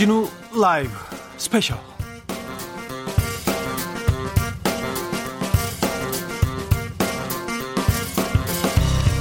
주진우 라이브 스페셜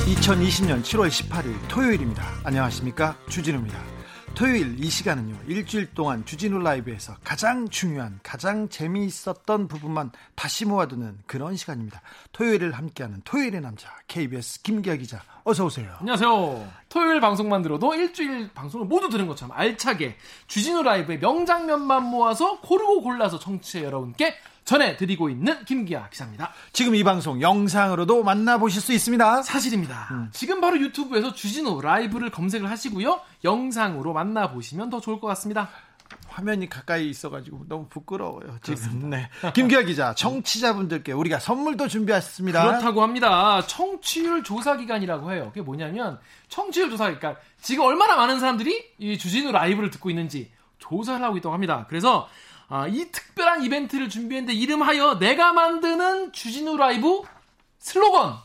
2020년 7월 18일 토요일입니다. 안녕하십니까? 주진우입니다. 토요일 이 시간은요, 일주일 동안 주진우 라이브에서 가장 중요한, 가장 재미있었던 부분만 다시 모아두는 그런 시간입니다. 토요일을 함께하는 토요일의 남자, KBS 김기화 기자, 어서 오세요. 안녕하세요. 토요일 방송만 들어도 일주일 방송을 모두 들은 것처럼 알차게 주진우 라이브의 명장면만 모아서 고르고 골라서 청취자 여러분께 전해드리고 있는 김기아 기자입니다. 지금 이 방송 영상으로도 만나보실 수 있습니다. 사실입니다. 음. 지금 바로 유튜브에서 주진우 라이브를 검색을 하시고요. 영상으로 만나보시면 더 좋을 것 같습니다. 화면이 가까이 있어가지고 너무 부끄러워요. 지금. 네. 김기아 기자, 청취자분들께 우리가 선물도 준비했습니다. 그렇다고 합니다. 청취율 조사 기간이라고 해요. 그게 뭐냐면 청취율 조사, 그러니까 지금 얼마나 많은 사람들이 이 주진우 라이브를 듣고 있는지 조사를 하고 있다고 합니다. 그래서 아, 이 특별한 이벤트를 준비했는데 이름하여 내가 만드는 주진우 라이브 슬로건.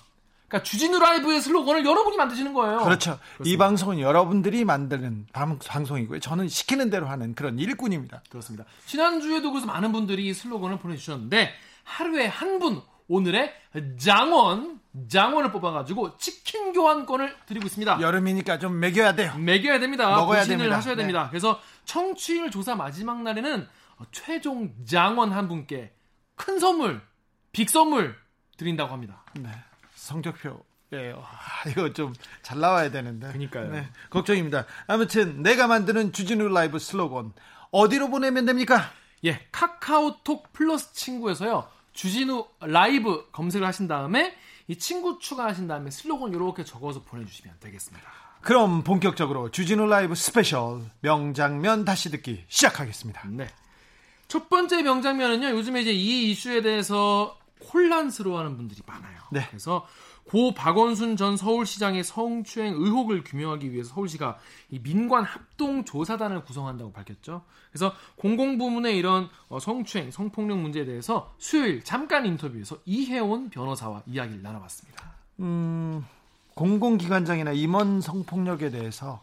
그러니까 주진우 라이브의 슬로건을 여러분이 만드시는 거예요. 그렇죠. 그렇습니다. 이 방송은 여러분들이 만드는 방송이고요. 저는 시키는 대로 하는 그런 일꾼입니다. 그렇습니다. 지난주에도 그래서 많은 분들이 슬로건을 보내주셨는데 하루에 한 분 오늘의 장원 장원을 뽑아가지고 치킨 교환권을 드리고 있습니다. 여름이니까 좀 먹여야 돼요. 먹여야 됩니다. 먹어야 됩니다. 하셔야 됩니다. 네. 그래서 청취율 조사 마지막 날에는 어, 최종 장원 한 분께 큰 선물, 빅 선물 드린다고 합니다. 네. 성적표. 예, 아, 이거 좀 잘 나와야 되는데. 그니까요. 네, 걱정입니다. 아무튼 내가 만드는 주진우 라이브 슬로건 어디로 보내면 됩니까? 예, 카카오톡 플러스 친구에서요. 주진우 라이브 검색을 하신 다음에 이 친구 추가하신 다음에 슬로건 이렇게 적어서 보내주시면 되겠습니다. 그럼 본격적으로 주진우 라이브 스페셜 명장면 다시 듣기 시작하겠습니다. 네. 첫 번째 명장면은요. 요즘에 이제 이 이슈에 대해서 혼란스러워하는 분들이 많아요. 네. 그래서 고 박원순 전 서울시장의 성추행 의혹을 규명하기 위해서 서울시가 이 민관 합동 조사단을 구성한다고 밝혔죠. 그래서 공공부문의 이런 어, 성추행, 성폭력 문제에 대해서 수요일 잠깐 인터뷰에서 이혜원 변호사와 이야기를 나눠봤습니다. 음, 공공기관장이나 임원 성폭력에 대해서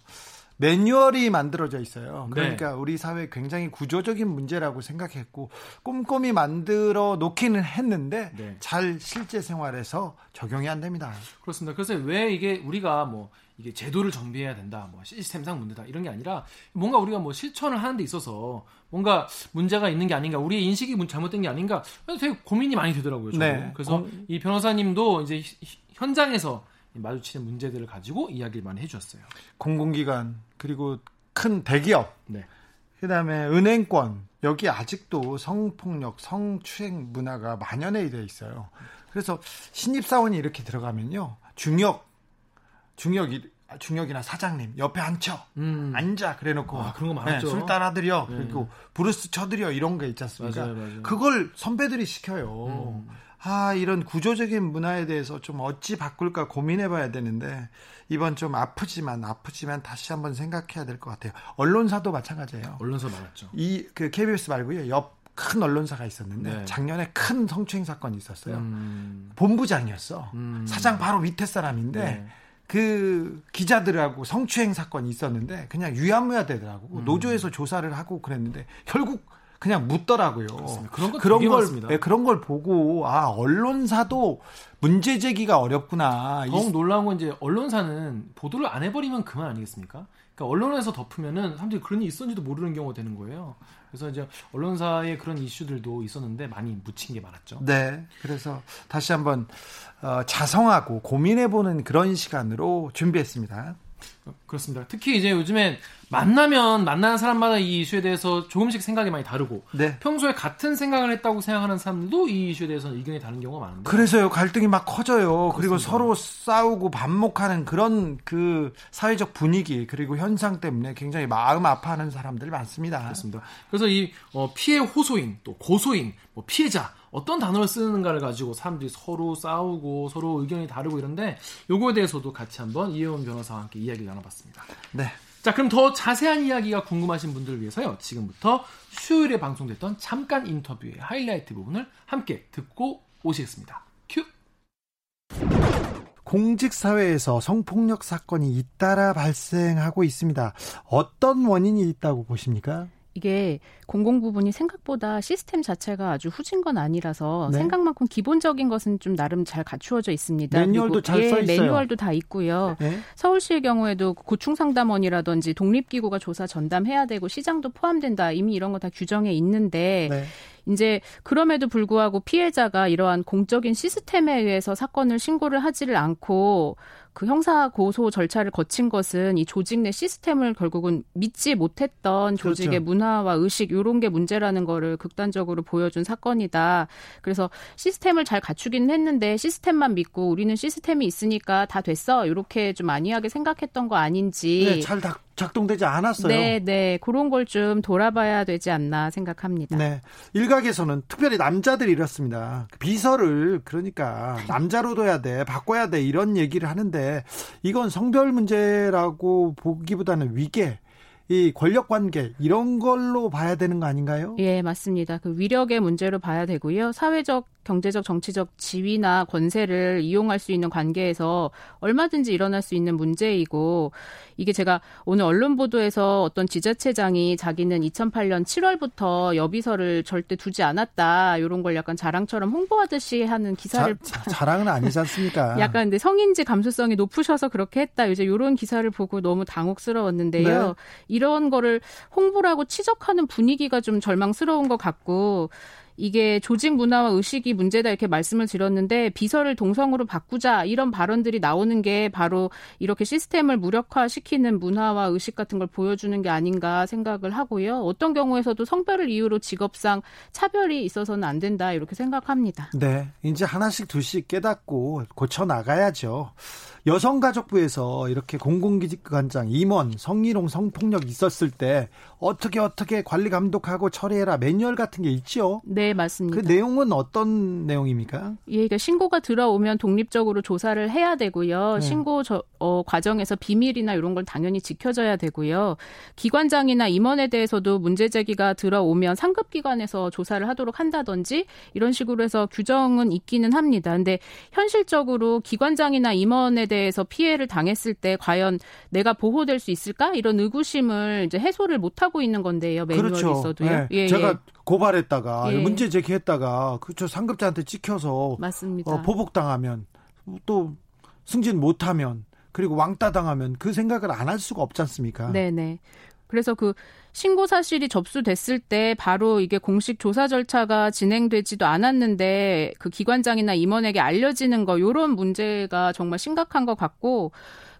매뉴얼이 만들어져 있어요. 그러니까 네. 우리 사회 굉장히 구조적인 문제라고 생각했고 꼼꼼히 만들어 놓기는 했는데 네. 잘 실제 생활에서 적용이 안 됩니다. 그렇습니다. 그래서 왜 이게 우리가 뭐 이게 제도를 정비해야 된다, 뭐 시스템상 문제다 이런 게 아니라 뭔가 우리가 뭐 실천을 하는 데 있어서 뭔가 문제가 있는 게 아닌가, 우리의 인식이 잘못된 게 아닌가, 되게 고민이 많이 되더라고요. 네. 그래서 공... 이 변호사님도 이제 현장에서 마주치는 문제들을 가지고 이야기를 많이 해주셨어요. 공공기관 그리고 큰 대기업, 네. 그다음에 은행권 여기 아직도 성폭력, 성추행 문화가 만연해 돼 있어요. 그래서 신입 사원이 이렇게 들어가면요 중역, 중역이 중역이나 사장님 옆에 앉혀 음. 앉아 그래놓고 아, 그런 거 많았죠. 네, 술 따라드려 네. 그리고 블루스 춰드려 이런 게 있지 않습니까? 맞아요, 맞아요. 그걸 선배들이 시켜요. 음. 아, 이런 구조적인 문화에 대해서 좀 어찌 바꿀까 고민해 봐야 되는데, 이번 좀 아프지만, 아프지만 다시 한번 생각해야 될 것 같아요. 언론사도 마찬가지예요. 언론사 많았죠. 이, 그, KBS 말고요. 옆 큰 언론사가 있었는데, 네. 작년에 큰 성추행 사건이 있었어요. 음. 본부장이었어. 음. 사장 바로 밑에 사람인데, 네. 그 기자들하고 성추행 사건이 있었는데, 그냥 유야무야 되더라고. 음. 노조에서 조사를 하고 그랬는데, 결국 그냥 묻더라고요. 그런, 그런 걸 네, 그런 걸 보고 아 언론사도 문제 제기가 어렵구나. 더욱 놀라운 건 이제 언론사는 보도를 안 해버리면 그만 아니겠습니까? 그러니까 언론에서 덮으면은 사람들이 그런 일이 있었는지도 모르는 경우가 되는 거예요. 그래서 이제 언론사의 그런 이슈들도 있었는데 많이 묻힌 게 많았죠. 네. 그래서 다시 한번 어, 자성하고 고민해보는 그런 시간으로 준비했습니다. 그렇습니다. 특히 이제 요즘엔 만나면 만나는 사람마다 이 이슈에 대해서 조금씩 생각이 많이 다르고 네. 평소에 같은 생각을 했다고 생각하는 사람들도 이 이슈에 대해서는 의견이 다른 경우가 많은데 그래서요 갈등이 막 커져요. 그렇습니다. 그리고 서로 싸우고 반목하는 그런 그 사회적 분위기 그리고 현상 때문에 굉장히 마음 아파하는 사람들이 많습니다. 그렇습니다. 그래서 이 어, 피해 호소인 또 고소인 뭐 피해자 어떤 단어를 쓰는가를 가지고 사람들이 서로 싸우고 서로 의견이 다르고 이런데 요거에 대해서도 같이 한번 이혜원 변호사와 함께 이야기를 나눠봤습니다. 네. 자, 그럼 더 자세한 이야기가 궁금하신 분들을 위해서요. 지금부터 수요일에 방송됐던 잠깐 인터뷰의 하이라이트 부분을 함께 듣고 오시겠습니다. 큐. 공직 사회에서 성폭력 사건이 잇따라 발생하고 있습니다. 어떤 원인이 있다고 보십니까? 이게 공공 부분이 생각보다 시스템 자체가 아주 후진 건 아니라서 네. 생각만큼 기본적인 것은 좀 나름 잘 갖추어져 있습니다. 매뉴얼도 잘써 있어요. 매뉴얼도 다 있고요. 네. 서울시의 경우에도 고충 상담원이라든지 독립기구가 조사 전담해야 되고 시장도 포함된다. 이미 이런 거 다 규정에 있는데 네. 이제 그럼에도 불구하고 피해자가 이러한 공적인 시스템에 의해서 사건을 신고를 하지를 않고 그 형사 고소 절차를 거친 것은 이 조직 내 시스템을 결국은 믿지 못했던 조직의 그렇죠. 문화와 의식 요런 게 문제라는 거를 극단적으로 보여준 사건이다. 그래서 시스템을 잘 갖추기는 했는데 시스템만 믿고 우리는 시스템이 있으니까 다 됐어. 이렇게 좀 안이하게 생각했던 거 아닌지. 네, 잘 다, 작동되지 않았어요. 네, 네. 그런 걸 좀 돌아봐야 되지 않나 생각합니다. 네. 일각에서는 특별히 남자들이 이렇습니다. 비서를 그러니까 남자로 둬야 돼, 바꿔야 돼 이런 얘기를 하는데 이건 성별 문제라고 보기보다는 위계 이 권력 관계 이런 걸로 봐야 되는 거 아닌가요? 예, 맞습니다. 그 위력의 문제로 봐야 되고요. 사회적 경제적, 정치적 지위나 권세를 이용할 수 있는 관계에서 얼마든지 일어날 수 있는 문제이고 이게 제가 오늘 언론 보도에서 어떤 지자체장이 자기는 2008년 7월부터 여비서를 절대 두지 않았다 이런 걸 약간 자랑처럼 홍보하듯이 하는 기사를 자, 자 랑은 아니지 않습니까? 약간 근데 성인지 감수성이 높으셔서 그렇게 했다 이제 이런 기사를 보고 너무 당혹스러웠는데요. 네. 이런 거를 홍보라고 치적하는 분위기가 좀 절망스러운 것 같고 이게 조직 문화와 의식이 문제다 이렇게 말씀을 드렸는데 비서를 동성으로 바꾸자 이런 발언들이 나오는 게 바로 이렇게 시스템을 무력화시키는 문화와 의식 같은 걸 보여주는 게 아닌가 생각을 하고요. 어떤 경우에서도 성별을 이유로 직업상 차별이 있어서는 안 된다 이렇게 생각합니다. 네. 이제 하나씩 둘씩 깨닫고 고쳐 나가야죠. 여성가족부에서 이렇게 공공기관장 임원 성희롱 성폭력 있었을 때 어떻게 어떻게 관리 감독하고 처리해라 매뉴얼 같은 게 있죠. 네 맞습니다. 그 내용은 어떤 내용입니까? 예, 그러니까 신고가 들어오면 독립적으로 조사를 해야 되고요. 네. 신고 저, 어, 과정에서 비밀이나 이런 걸 당연히 지켜져야 되고요. 기관장이나 임원에 대해서도 문제 제기가 들어오면 상급 기관에서 조사를 하도록 한다든지 이런 식으로 해서 규정은 있기는 합니다. 근데 현실적으로 기관장이나 임원에 대해서 피해를 당했을 때 과연 내가 보호될 수 있을까 이런 의구심을 이제 해소를 못 하고 있는 건데요. 매뉴얼이 그렇죠. 있어도요. 네. 예, 제가 예. 고발했다가 예. 문제 제기했다가 그저 상급자한테 찍혀서 맞습니다. 어, 보복당하면 또 승진 못하면 그리고 왕따 당하면 그 생각을 안 할 수가 없지 않습니까? 네네. 그래서 그 신고 사실이 접수됐을 때 바로 이게 공식 조사 절차가 진행되지도 않았는데 그 기관장이나 임원에게 알려지는 거 요런 문제가 정말 심각한 것 같고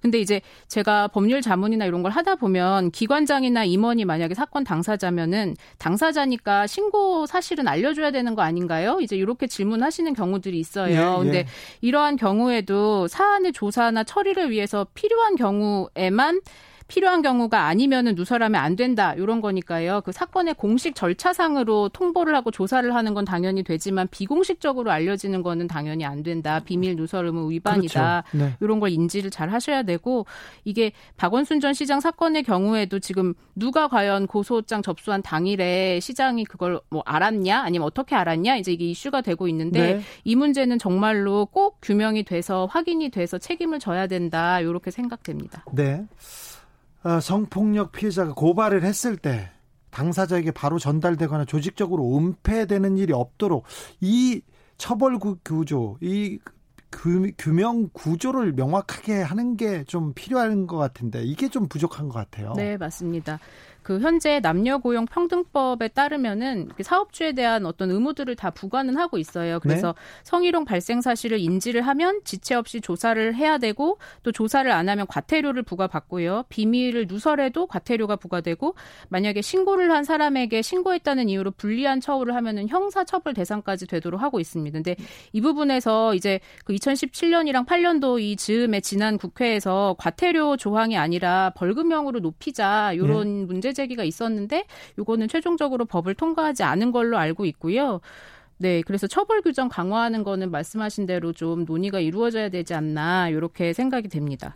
근데 이제 제가 법률 자문이나 이런 걸 하다 보면 기관장이나 임원이 만약에 사건 당사자면은 당사자니까 신고 사실은 알려줘야 되는 거 아닌가요? 이제 이렇게 질문하시는 경우들이 있어요. 예, 예. 근데 이러한 경우에도 사안의 조사나 처리를 위해서 필요한 경우에만 필요한 경우가 아니면은 누설하면 안 된다 이런 거니까요. 그 사건의 공식 절차상으로 통보를 하고 조사를 하는 건 당연히 되지만 비공식적으로 알려지는 거는 당연히 안 된다. 비밀 누설 의무 위반이다. 그렇죠. 네. 이런 걸 인지를 잘 하셔야 되고 이게 박원순 전 시장 사건의 경우에도 지금 누가 과연 고소장 접수한 당일에 시장이 그걸 뭐 알았냐 아니면 어떻게 알았냐 이제 이게 이슈가 되고 있는데 네. 이 문제는 정말로 꼭 규명이 돼서 확인이 돼서 책임을 져야 된다 이렇게 생각됩니다. 네. 어, 성폭력 피해자가 고발을 했을 때 당사자에게 바로 전달되거나 조직적으로 은폐되는 일이 없도록 이 처벌 구조, 이 규명 구조를 명확하게 하는 게 좀 필요한 것 같은데 이게 좀 부족한 것 같아요. 네, 맞습니다. 그 현재 남녀 고용 평등법에 따르면은 사업주에 대한 어떤 의무들을 다 부과는 하고 있어요. 그래서 네. 성희롱 발생 사실을 인지를 하면 지체 없이 조사를 해야 되고 또 조사를 안 하면 과태료를 부과받고요. 비밀을 누설해도 과태료가 부과되고 만약에 신고를 한 사람에게 신고했다는 이유로 불리한 처우를 하면은 형사 처벌 대상까지 되도록 하고 있습니다. 근데 이 부분에서 이제 그 2017년이랑 8년도 이 즈음에 지난 국회에서 과태료 조항이 아니라 벌금형으로 높이자 이런 네. 문제 제기가 있었는데 요거는 최종적으로 법을 통과하지 않은 걸로 알고 있고요. 네, 그래서 처벌 규정 강화하는 거는 말씀하신 대로 좀 논의가 이루어져야 되지 않나 이렇게 생각이 됩니다.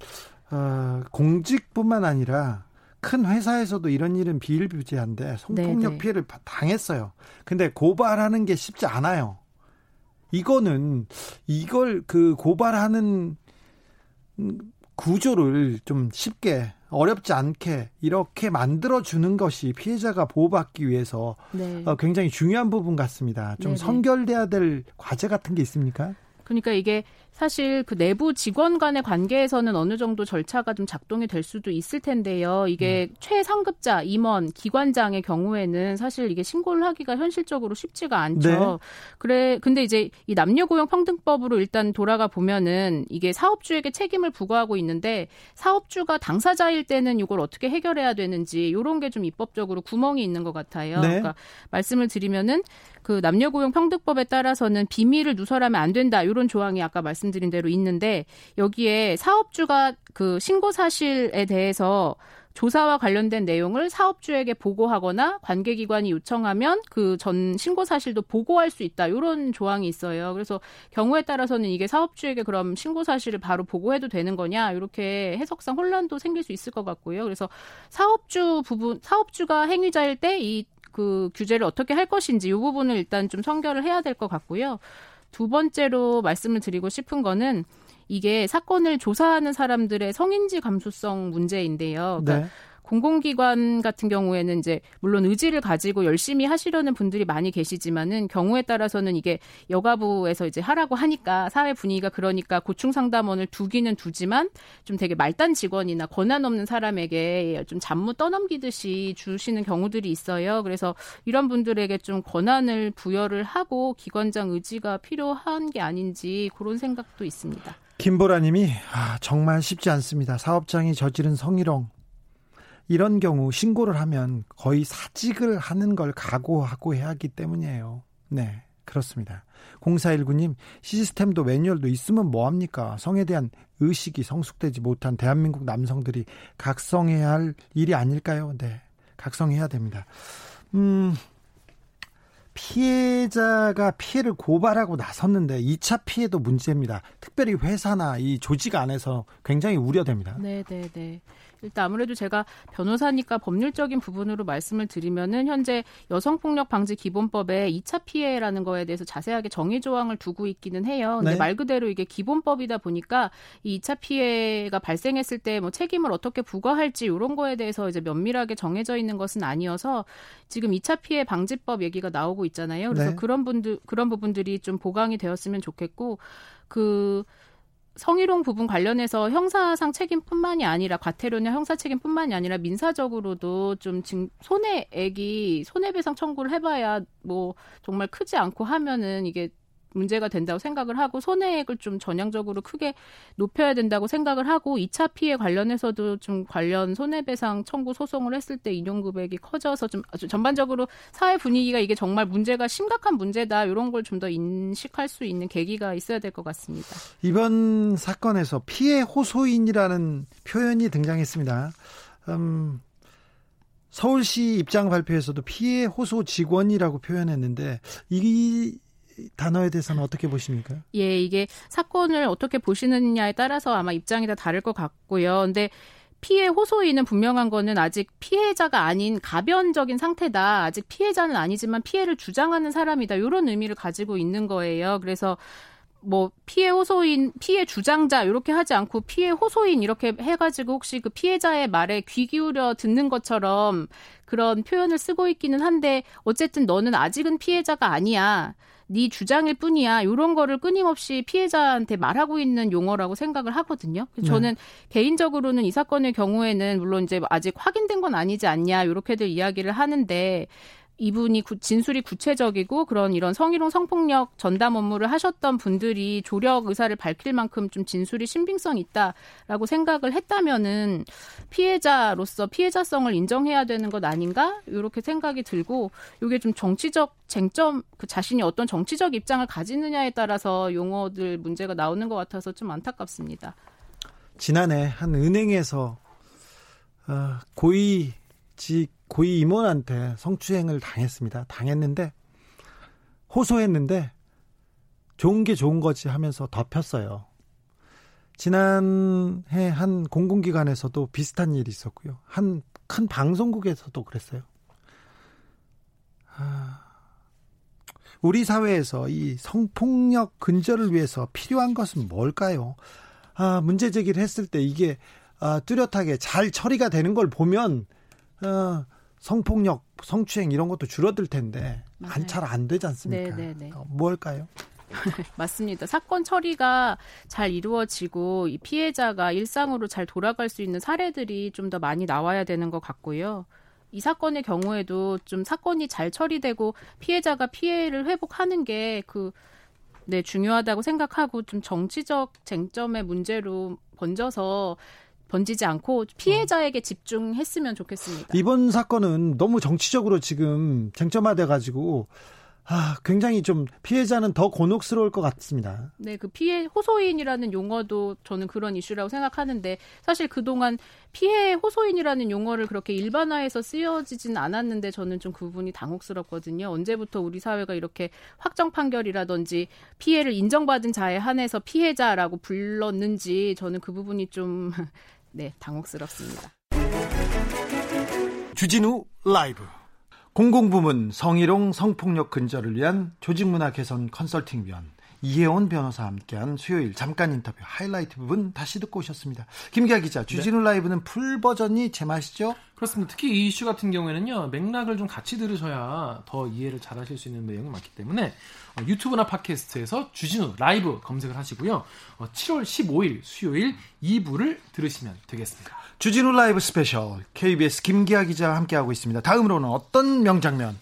어, 공직뿐만 아니라 큰 회사에서도 이런 일은 비일비재한데 성폭력 네네. 네. 피해를 당했어요. 근데 고발하는 게 쉽지 않아요. 이거는 이걸 그 고발하는 구조를 좀 쉽게 어렵지 않게 이렇게 만들어 주는 것이 피해자가 보호받기 위해서 네. 어, 굉장히 중요한 부분 같습니다. 좀 네네. 선결돼야 될 과제 같은 게 있습니까? 그러니까 이게 사실 그 내부 직원 간의 관계에서는 어느 정도 절차가 좀 작동이 될 수도 있을 텐데요. 이게 음. 최상급자 임원 기관장의 경우에는 사실 이게 신고를 하기가 현실적으로 쉽지가 않죠. 네. 그래 근데 이제 이 남녀 고용 평등법으로 일단 돌아가 보면은 이게 사업주에게 책임을 부과하고 있는데 사업주가 당사자일 때는 이걸 어떻게 해결해야 되는지 이런 게 좀 입법적으로 구멍이 있는 것 같아요. 네. 그러니까 말씀을 드리면은 그 남녀 고용 평등법에 따라서는 비밀을 누설하면 안 된다 이런 조항이 아까 말씀드린 대로 있는데 여기에 사업주가 그 신고 사실에 대해서 조사와 관련된 내용을 사업주에게 보고하거나 관계기관이 요청하면 그 전 신고 사실도 보고할 수 있다. 이런 조항이 있어요. 그래서 경우에 따라서는 이게 사업주에게 그럼 신고 사실을 바로 보고해도 되는 거냐 이렇게 해석상 혼란도 생길 수 있을 것 같고요. 그래서 사업주 부분 사업주가 행위자일 때이 그 규제를 어떻게 할 것인지 이 부분을 일단 좀 성결을 해야 될 것 같고요. 두 번째로 말씀을 드리고 싶은 거는 이게 사건을 조사하는 사람들의 성인지 감수성 문제인데요. 그러니까 네. 공공기관 같은 경우에는 이제 물론 의지를 가지고 열심히 하시려는 분들이 많이 계시지만은 경우에 따라서는 이게 여가부에서 이제 하라고 하니까 사회 분위기가 그러니까 고충 상담원을 두기는 두지만 좀 되게 말단 직원이나 권한 없는 사람에게 좀 잡무 떠넘기듯이 주시는 경우들이 있어요. 그래서 이런 분들에게 좀 권한을 부여를 하고 기관장 의지가 필요한 게 아닌지 그런 생각도 있습니다. 김보라님이 아, 정말 쉽지 않습니다. 사업장이 저지른 성희롱 이런 경우 신고를 하면 거의 사직을 하는 걸 각오하고 해야 하기 때문이에요. 네, 그렇습니다. 0419님, 시스템도 매뉴얼도 있으면 뭐합니까? 성에 대한 의식이 성숙되지 못한 대한민국 남성들이 각성해야 할 일이 아닐까요? 네, 각성해야 됩니다. 음, 피해자가 피해를 고발하고 나섰는데 2차 피해도 문제입니다. 특별히 회사나 이 조직 안에서 굉장히 우려됩니다. 네, 네, 네. 일단 아무래도 제가 변호사니까 법률적인 부분으로 말씀을 드리면은 현재 여성폭력 방지 기본법에 2차 피해라는 거에 대해서 자세하게 정의 조항을 두고 있기는 해요. 근데 네. 말 그대로 이게 기본법이다 보니까 이 2차 피해가 발생했을 때 뭐 책임을 어떻게 부과할지 이런 거에 대해서 이제 면밀하게 정해져 있는 것은 아니어서 지금 2차 피해 방지법 얘기가 나오고 있잖아요. 그래서 네. 그런 분들 그런 부분들이 좀 보강이 되었으면 좋겠고 그 성희롱 부분 관련해서 형사상 책임뿐만이 아니라 과태료나 형사 책임뿐만이 아니라 민사적으로도 좀 손해액이 손해배상 청구를 해봐야 뭐 정말 크지 않고 하면은 이게 문제가 된다고 생각을 하고 손해액을 좀 전향적으로 크게 높여야 된다고 생각을 하고 2차 피해 관련해서도 좀 관련 손해배상 청구 소송을 했을 때 인용 금액이 커져서 좀 전반적으로 사회 분위기가 이게 정말 문제가 심각한 문제다 이런 걸 좀 더 인식할 수 있는 계기가 있어야 될 것 같습니다. 이번 사건에서 피해 호소인이라는 표현이 등장했습니다. 음, 서울시 입장 발표에서도 피해 호소 직원이라고 표현했는데 이 단어에 대해서는 어떻게 보십니까? 예, 이게 사건을 어떻게 보시느냐에 따라서 아마 입장이 다 다를 것 같고요. 근데 피해 호소인은 분명한 거는 아직 피해자가 아닌 가변적인 상태다. 아직 피해자는 아니지만 피해를 주장하는 사람이다. 이런 의미를 가지고 있는 거예요. 그래서 뭐 피해 호소인, 피해 주장자 이렇게 하지 않고 피해 호소인 이렇게 해가지고 혹시 그 피해자의 말에 귀 기울여 듣는 것처럼 그런 표현을 쓰고 있기는 한데 어쨌든 너는 아직은 피해자가 아니야. 네 주장일 뿐이야. 이런 거를 끊임없이 피해자한테 말하고 있는 용어라고 생각을 하거든요. 네. 저는 개인적으로는 이 사건의 경우에는 물론 이제 아직 확인된 건 아니지 않냐 이렇게들 이야기를 하는데 이분이 구, 진술이 구체적이고 그런 이런 성희롱 성폭력 전담 업무를 하셨던 분들이 조력 의사를 밝힐 만큼 좀 진술이 신빙성 있다라고 생각을 했다면은 피해자로서 피해자성을 인정해야 되는 것 아닌가 이렇게 생각이 들고 이게 좀 정치적 쟁점 그 자신이 어떤 정치적 입장을 가지느냐에 따라서 용어들 문제가 나오는 것 같아서 좀 안타깝습니다. 지난해 한 은행에서 어, 고위직 고위 임원한테 성추행을 당했습니다. 당했는데 호소했는데 좋은 게 좋은 거지 하면서 덮였어요. 지난해 한 공공기관에서도 비슷한 일이 있었고요. 한 큰 방송국에서도 그랬어요. 아, 우리 사회에서 이 성폭력 근절을 위해서 필요한 것은 뭘까요? 아, 문제 제기를 했을 때 이게 어, 뚜렷하게 잘 처리가 되는 걸 보면 어, 성폭력, 성추행 이런 것도 줄어들 텐데 안 잘 안 되지 않습니까? 네네네. 네, 네. 어, 뭘까요? 맞습니다. 사건 처리가 잘 이루어지고 이 피해자가 일상으로 잘 돌아갈 수 있는 사례들이 좀 더 많이 나와야 되는 것 같고요. 이 사건의 경우에도 좀 사건이 잘 처리되고 피해자가 피해를 회복하는 게그 네, 중요하다고 생각하고 좀 정치적 쟁점의 문제로 번져서 번지지 않고 피해자에게 집중했으면 좋겠습니다. 이번 사건은 너무 정치적으로 지금 쟁점화돼 가지고 아, 굉장히 좀 피해자는 더 곤혹스러울 것 같습니다. 네, 그 피해 호소인이라는 용어도 저는 그런 이슈라고 생각하는데 사실 그동안 피해 호소인이라는 용어를 그렇게 일반화해서 쓰여지진 않았는데 저는 좀 그 부분이 당혹스럽거든요. 언제부터 우리 사회가 이렇게 확정 판결이라든지 피해를 인정받은 자에 한해서 피해자라고 불렀는지 저는 그 부분이 좀 네, 당혹스럽습니다. 주진우 라이브 공공부문 성희롱 성폭력 근절을 위한 조직문화 개선 컨설팅위원 이혜원 변호사와 함께한 수요일 잠깐 인터뷰 하이라이트 부분 다시 듣고 오셨습니다. 김기아 기자, 주진우 네. 라이브는 풀 버전이 제맛이죠? 그렇습니다. 특히 이 이슈 같은 경우에는요, 맥락을 좀 같이 들으셔야 더 이해를 잘 하실 수 있는 내용이 많기 때문에 어, 유튜브나 팟캐스트에서 주진우 라이브 검색을 하시고요. 어, 7월 15일 수요일 2부를 들으시면 되겠습니다. 주진우 라이브 스페셜 KBS 김기아 기자와 함께하고 있습니다. 다음으로는 어떤 명장면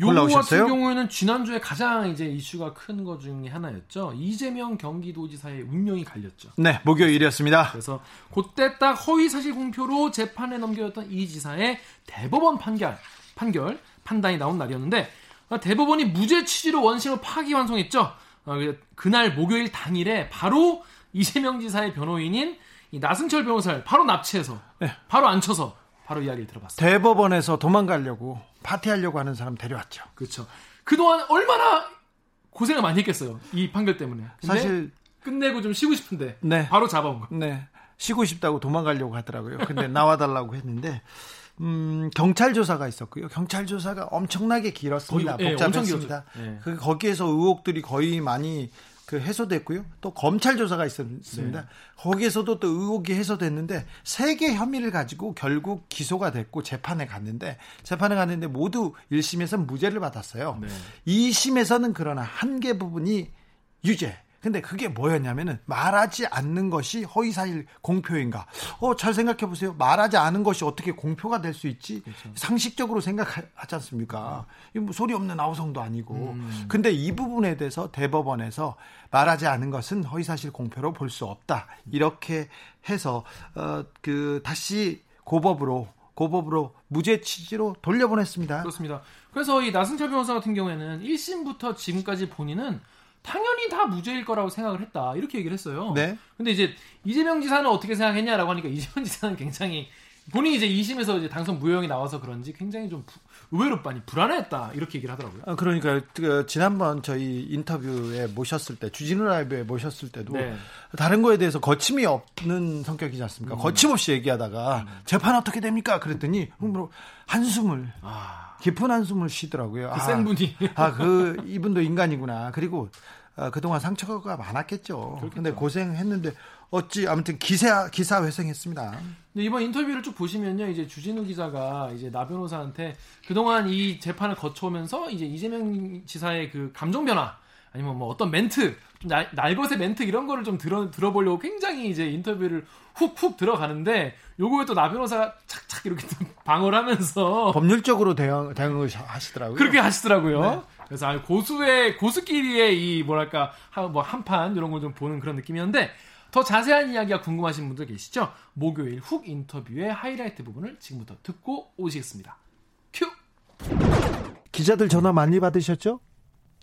요거 같은 경우에는 지난주에 가장 이제 이슈가 큰 것 중에 하나였죠. 이재명 경기도지사의 운명이 갈렸죠. 네, 목요일이었습니다. 그래서 그때 딱 허위 사실 공표로 재판에 넘겨졌던 이 지사의 대법원 판결, 판결 판단이 나온 날이었는데 대법원이 무죄 취지로 원심을 파기환송했죠. 어, 그날 목요일 당일에 바로 이재명 지사의 변호인인 이 나승철 변호사를 바로 납치해서 네. 바로 앉혀서 바로 이야기를 들어봤어요. 대법원에서 도망가려고 파티하려고 하는 사람 데려왔죠. 그렇죠. 그동안 얼마나 고생을 많이 했겠어요. 이 판결 때문에. 사실 끝내고 좀 쉬고 싶은데 네. 바로 잡아온 거. 네. 쉬고 싶다고 도망가려고 하더라고요. 근데 나와달라고 했는데 음, 경찰 조사가 있었고요. 경찰 조사가 엄청나게 길었습니다. 거의, 복잡했습니다. 네, 그 거기에서 의혹들이 거의 많이 그 해소됐고요. 또 검찰 조사가 있었습니다. 네. 거기에서도 또 의혹이 해소됐는데 세 개 혐의를 가지고 결국 기소가 됐고 재판에 갔는데 재판에 갔는데 모두 1심에서 무죄를 받았어요. 네. 2심에서는 그러나 한 개 부분이 유죄. 근데 그게 뭐였냐면은 말하지 않는 것이 허위사실 공표인가? 어, 잘 생각해 보세요. 말하지 않은 것이 어떻게 공표가 될 수 있지? 그렇죠. 상식적으로 생각하지 않습니까? 뭐 소리 없는 아우성도 아니고. 음. 근데 이 부분에 대해서 대법원에서 말하지 않은 것은 허위사실 공표로 볼 수 없다. 이렇게 해서 어, 그 다시 고법으로 고법으로 무죄 취지로 돌려보냈습니다. 그렇습니다. 그래서 이 나승철 변호사 같은 경우에는 1심부터 지금까지 본인은 당연히 다 무죄일 거라고 생각을 했다. 이렇게 얘기를 했어요. 네. 근데 이제 이재명 지사는 어떻게 생각했냐라고 하니까 이재명 지사는 굉장히 본인이 이제 2심에서 이제 당선 무효형이 나와서 그런지 굉장히 좀 부, 의외로 많이 불안했다 이렇게 얘기를 하더라고요. 아, 그러니까 그 지난번 저희 인터뷰에 모셨을 때 주진우 라이브에 모셨을 때도 네. 다른 거에 대해서 거침이 없는 성격이지 않습니까? 음. 거침없이 얘기하다가 음. 재판 어떻게 됩니까? 그랬더니 뭐 한숨을 아. 깊은 한숨을 쉬더라고요. 그센 분이. 아, 그 이분도 인간이구나. 그리고 아, 그동안 상처가 많았겠죠. 그렇 근데 고생했는데 어찌 아무튼 기사 기사 회생했습니다. 이번 인터뷰를 쭉 보시면요, 이제 주진우 기자가 이제 나 변호사한테 그동안 이 재판을 거쳐오면서 이제 이재명 지사의 그 감정 변화 아니면 뭐 어떤 멘트, 좀 날, 날것의 멘트 이런 거를 좀 들어 들어보려고 굉장히 이제 인터뷰를 훅훅 들어가는데 요거에 또 나 변호사가 착착 이렇게 방어를 하면서 법률적으로 대응 대응을 하시더라고요. 그렇게 하시더라고요. 네. 그래서 고수의 고수끼리의 이 뭐랄까 뭐 한판 이런 걸 좀 보는 그런 느낌이었는데 더 자세한 이야기가 궁금하신 분들 계시죠? 목요일 훅 인터뷰의 하이라이트 부분을 지금부터 듣고 오시겠습니다. 큐. 기자들 전화 많이 받으셨죠?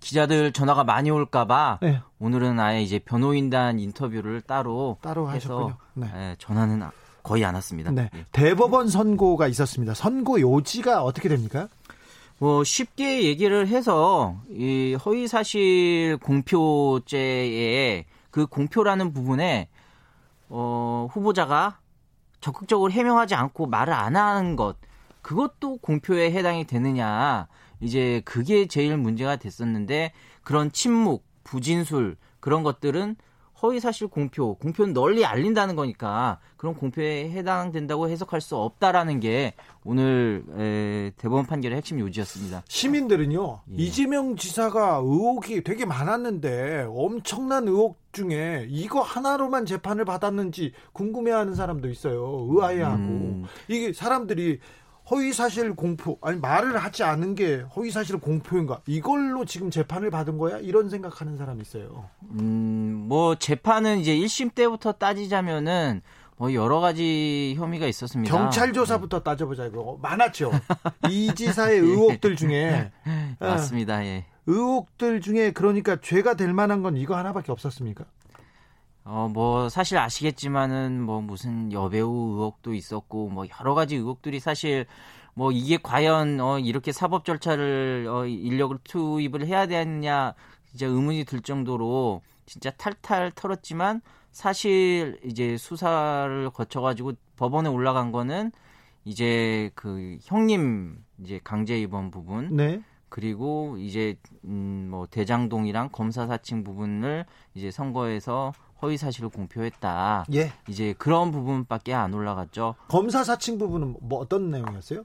기자들 전화가 많이 올까봐 네. 오늘은 아예 이제 변호인단 인터뷰를 따로 따로 해서 네. 네, 전화는 거의 안 왔습니다. 네. 예. 대법원 선고가 있었습니다. 선고 요지가 어떻게 됩니까? 뭐 쉽게 얘기를 해서 이 허위 사실 공표죄에 그 공표라는 부분에 어, 후보자가 적극적으로 해명하지 않고 말을 안 하는 것 그것도 공표에 해당이 되느냐 이제 그게 제일 문제가 됐었는데 그런 침묵, 부진술 그런 것들은 허위 사실 공표, 공표는 널리 알린다는 거니까 그런 공표에 해당된다고 해석할 수 없다라는 게 오늘 에, 대법원 판결의 핵심 요지였습니다. 시민들은요 예. 이재명 지사가 의혹이 되게 많았는데 엄청난 의혹 중에 이거 하나로만 재판을 받았는지 궁금해하는 사람도 있어요. 의아해하고 음. 이게 사람들이 허위 사실 공표 아니 말을 하지 않은 게 허위 사실 공표인가 이걸로 지금 재판을 받은 거야 이런 생각하는 사람이 있어요. 음뭐 재판은 이제 1심 때부터 따지자면은 뭐 여러 가지 혐의가 있었습니다. 경찰 조사부터 네. 따져보자 이거 많았죠. 이 지사의 의혹들 중에 맞습니다. 예. 의혹들 중에 그러니까 죄가 될 만한 건 이거 하나밖에 없었습니까? 어, 뭐, 사실 아시겠지만은, 뭐, 무슨 여배우 의혹도 있었고, 뭐, 여러 가지 의혹들이 사실, 뭐, 이게 과연, 어, 이렇게 사법 절차를, 어, 인력을 투입을 해야 되느냐, 이제 의문이 들 정도로, 진짜 탈탈 털었지만, 사실, 이제 수사를 거쳐가지고 법원에 올라간 거는, 이제 그 형님, 이제 강제 입원 부분. 네. 그리고 이제 음 뭐 대장동이랑 검사 사칭 부분을 이제 선거에서 허위 사실을 공표했다. 예. 이제 그런 부분밖에 안 올라갔죠. 검사 사칭 부분은 뭐 어떤 내용이었어요?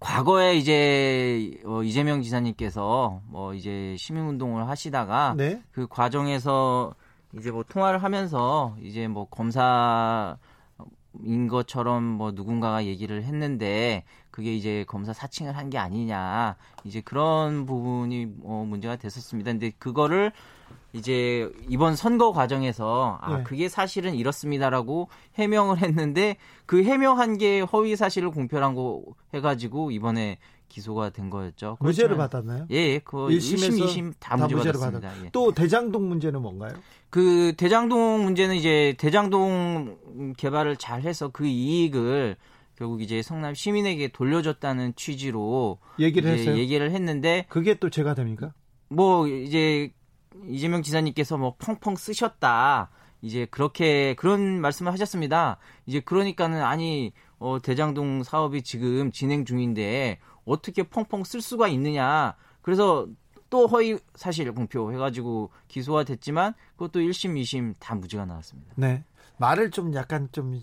과거에 이제 어, 이재명 지사님께서 뭐 이제 시민운동을 하시다가 네? 그 과정에서 이제 뭐 통화를 하면서 이제 뭐 검사 인 것처럼 뭐 누군가가 얘기를 했는데 그게 이제 검사 사칭을 한 게 아니냐 이제 그런 부분이 어 문제가 됐었습니다. 근데 그거를 이제 이번 선거 과정에서 아 네. 그게 사실은 이렇습니다라고 해명을 했는데 그 해명한 게 허위 사실을 공표한 거 해가지고 이번에 기소가 된 거였죠. 무죄를 받았나요? 예, 예. 그 1심, 2심 다, 다 무죄 받았습니다. 받았... 예. 또 대장동 문제는 뭔가요? 그 대장동 문제는 이제 대장동 개발을 잘 해서 그 이익을 결국 이제 성남 시민에게 돌려줬다는 취지로 얘기를 했어요. 얘기를 했는데 그게 또 제가 됩니까? 뭐 이제 이재명 지사님께서 뭐 펑펑 쓰셨다. 이제 그렇게 그런 말씀을 하셨습니다. 이제 그러니까는 아니 어 대장동 사업이 지금 진행 중인데 어떻게 펑펑 쓸 수가 있느냐. 그래서 또 허위 사실 공표 해가지고 기소가 됐지만 그것도 1심, 2심 다 무죄가 나왔습니다. 네. 말을 좀 약간 좀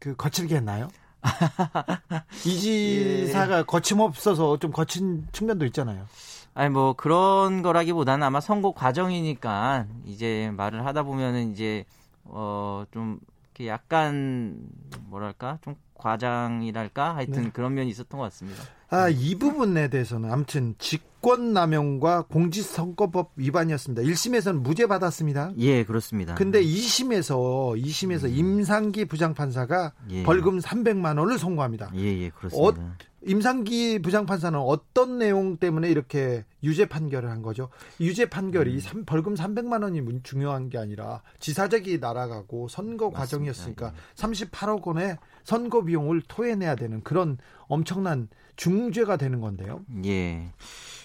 그 거칠게 했나요? 이 지사가 예. 거침없어서 좀 거친 측면도 있잖아요. 아니 뭐 그런 거라기보다는 아마 선거 과정이니까 이제 말을 하다 보면은 이제 어좀 약간 뭐랄까 좀 과장이랄까 하여튼 네. 그런 면이 있었던 것 같습니다. 아, 이 부분에 대해서는 아무튼 직 권남용과 공직선거법 위반이었습니다. 1심에서는 무죄 받았습니다. 예, 그렇습니다. 근데 2심에서 2심에서 음. 임상기 부장판사가 예. 벌금 300만 원을 선고합니다. 예, 예, 그렇습니다. 어, 임상기 부장판사는 어떤 내용 때문에 이렇게 유죄 판결을 한 거죠? 유죄 판결이 음. 3, 벌금 300만 원이 중요한 게 아니라 지사직이 날아가고 선거 맞습니다. 과정이었으니까 예. 38억 원의 선거 비용을 토해내야 되는 그런 엄청난 중죄가 되는 건데요. 예.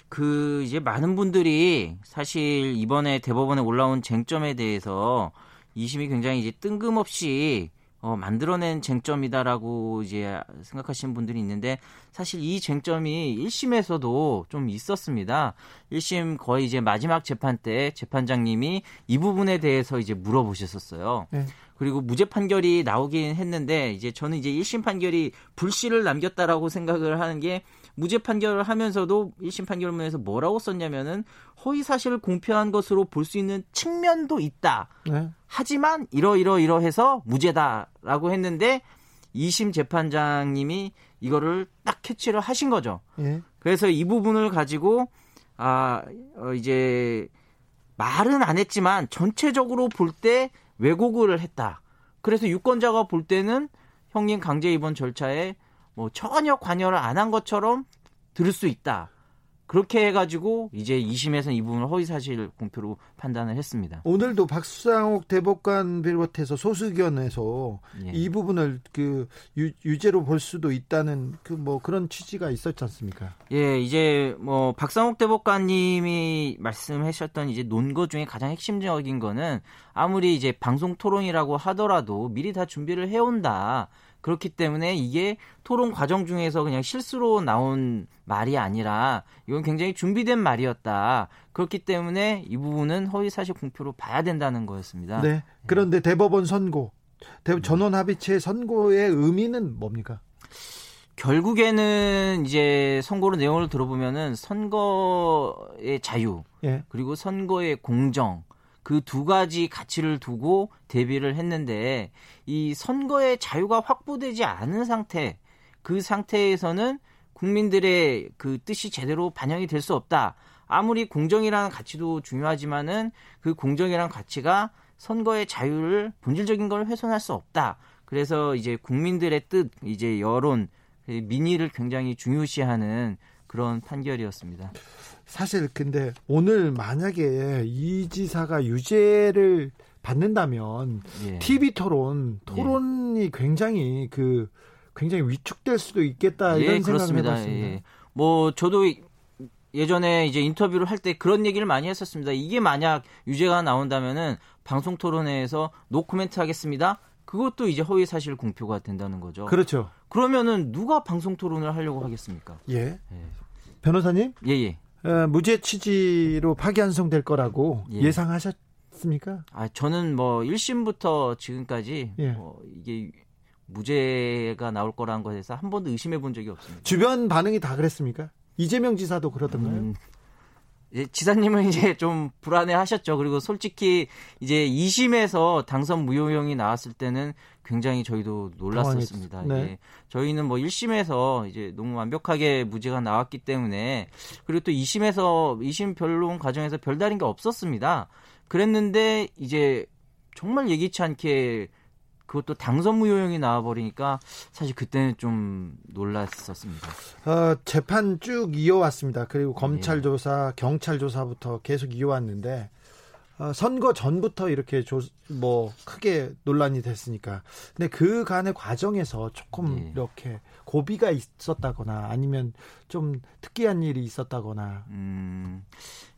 그 이제 많은 분들이 사실 이번에 대법원에 올라온 쟁점에 대해서 이심이 굉장히 이제 뜬금없이 어, 만들어낸 쟁점이다라고 이제 생각하시는 분들이 있는데 사실 이 쟁점이 1심에서도 좀 있었습니다. 1심 거의 이제 마지막 재판 때 재판장님이 이 부분에 대해서 이제 물어보셨었어요. 네. 그리고 무죄 판결이 나오긴 했는데 이제 저는 이제 1심 판결이 불씨를 남겼다라고 생각을 하는 게 무죄 판결을 하면서도 1심 판결문에서 뭐라고 썼냐면은 허위 사실을 공표한 것으로 볼 수 있는 측면도 있다. 네. 하지만 이러이러 이러해서 무죄다라고 했는데 2심 재판장님이 이거를 딱 캐치를 하신 거죠. 네. 그래서 이 부분을 가지고 아 어, 이제 말은 안 했지만 전체적으로 볼 때 왜곡을 했다. 그래서 유권자가 볼 때는 형님 강제 입원 절차에 뭐 전혀 관여를 안 한 것처럼 들을 수 있다. 그렇게 해가지고 이제 2심에서는 이 부분을 허위사실 공표로 판단을 했습니다. 오늘도 박수상옥 대법관 비롯해서 소수견에서 예. 이 부분을 그 유, 유죄로 볼 수도 있다는 그 뭐 그런 취지가 있었지 않습니까? 예, 이제 뭐 박상옥 대법관님이 말씀하셨던 이제 논거 중에 가장 핵심적인 거는 아무리 이제 방송 토론이라고 하더라도 미리 다 준비를 해온다. 그렇기 때문에 이게 토론 과정 중에서 그냥 실수로 나온 말이 아니라 이건 굉장히 준비된 말이었다. 그렇기 때문에 이 부분은 허위 사실 공표로 봐야 된다는 거였습니다. 네. 그런데 대법원 선고, 전원 합의체 선고의 의미는 뭡니까? 결국에는 이제 선거로 내용을 들어보면은 선거의 자유 예. 그리고 선거의 공정 그 두 가지 가치를 두고 대비를 했는데 이 선거의 자유가 확보되지 않은 상태 그 상태에서는 국민들의 그 뜻이 제대로 반영이 될 수 없다. 아무리 공정이라는 가치도 중요하지만은 그 공정이라는 가치가 선거의 자유를 본질적인 걸 훼손할 수 없다. 그래서 이제 국민들의 뜻, 이제 여론, 민의를 굉장히 중요시하는 그런 판결이었습니다. 사실 근데 오늘 만약에 이 지사가 유죄를 받는다면 예. TV 토론 토론이 예. 굉장히 그 굉장히 위축될 수도 있겠다 이런 예, 생각을 해봤습니다. 예. 뭐 저도 예전에 이제 인터뷰를 할 때 그런 얘기를 많이 했었습니다. 이게 만약 유죄가 나온다면은 방송 토론회에서 노코멘트 하겠습니다. 그것도 이제 허위 사실 공표가 된다는 거죠. 그렇죠. 그러면은 누가 방송 토론을 하려고 하겠습니까? 예. 예. 변호사님? 예, 예. 어, 무죄 취지로 파기환송될 거라고 예. 상하셨습니까 아, 저는 뭐 1심부터 지금까지 예. 뭐 이게 무죄가 나올 거라는 것에 대해서 한 번도 의심해 본 적이 없습니다. 주변 반응이 다 그랬습니까? 이재명 지사도 그러던가요? 음, 지사님은 이제 좀 불안해 하셨죠. 그리고 솔직히 이제 2심에서 당선 무효형이 나왔을 때는 굉장히 저희도 놀랐었습니다. 네. 예. 저희는 뭐 1심에서 이제 너무 완벽하게 무죄가 나왔기 때문에 그리고 또 2심에서 2심 변론 과정에서 별다른 게 없었습니다. 그랬는데 이제 정말 예기치 않게 그것도 당선 무효형이 나와버리니까 사실 그때는 좀 놀랐었습니다. 어, 재판 쭉 이어왔습니다. 그리고 검찰 예. 조사, 경찰 조사부터 계속 이어왔는데 어, 선거 전부터 이렇게 조, 뭐 크게 논란이 됐으니까. 근데 그 간의 과정에서 조금 예. 이렇게 고비가 있었다거나 아니면 좀 특이한 일이 있었다거나. 음,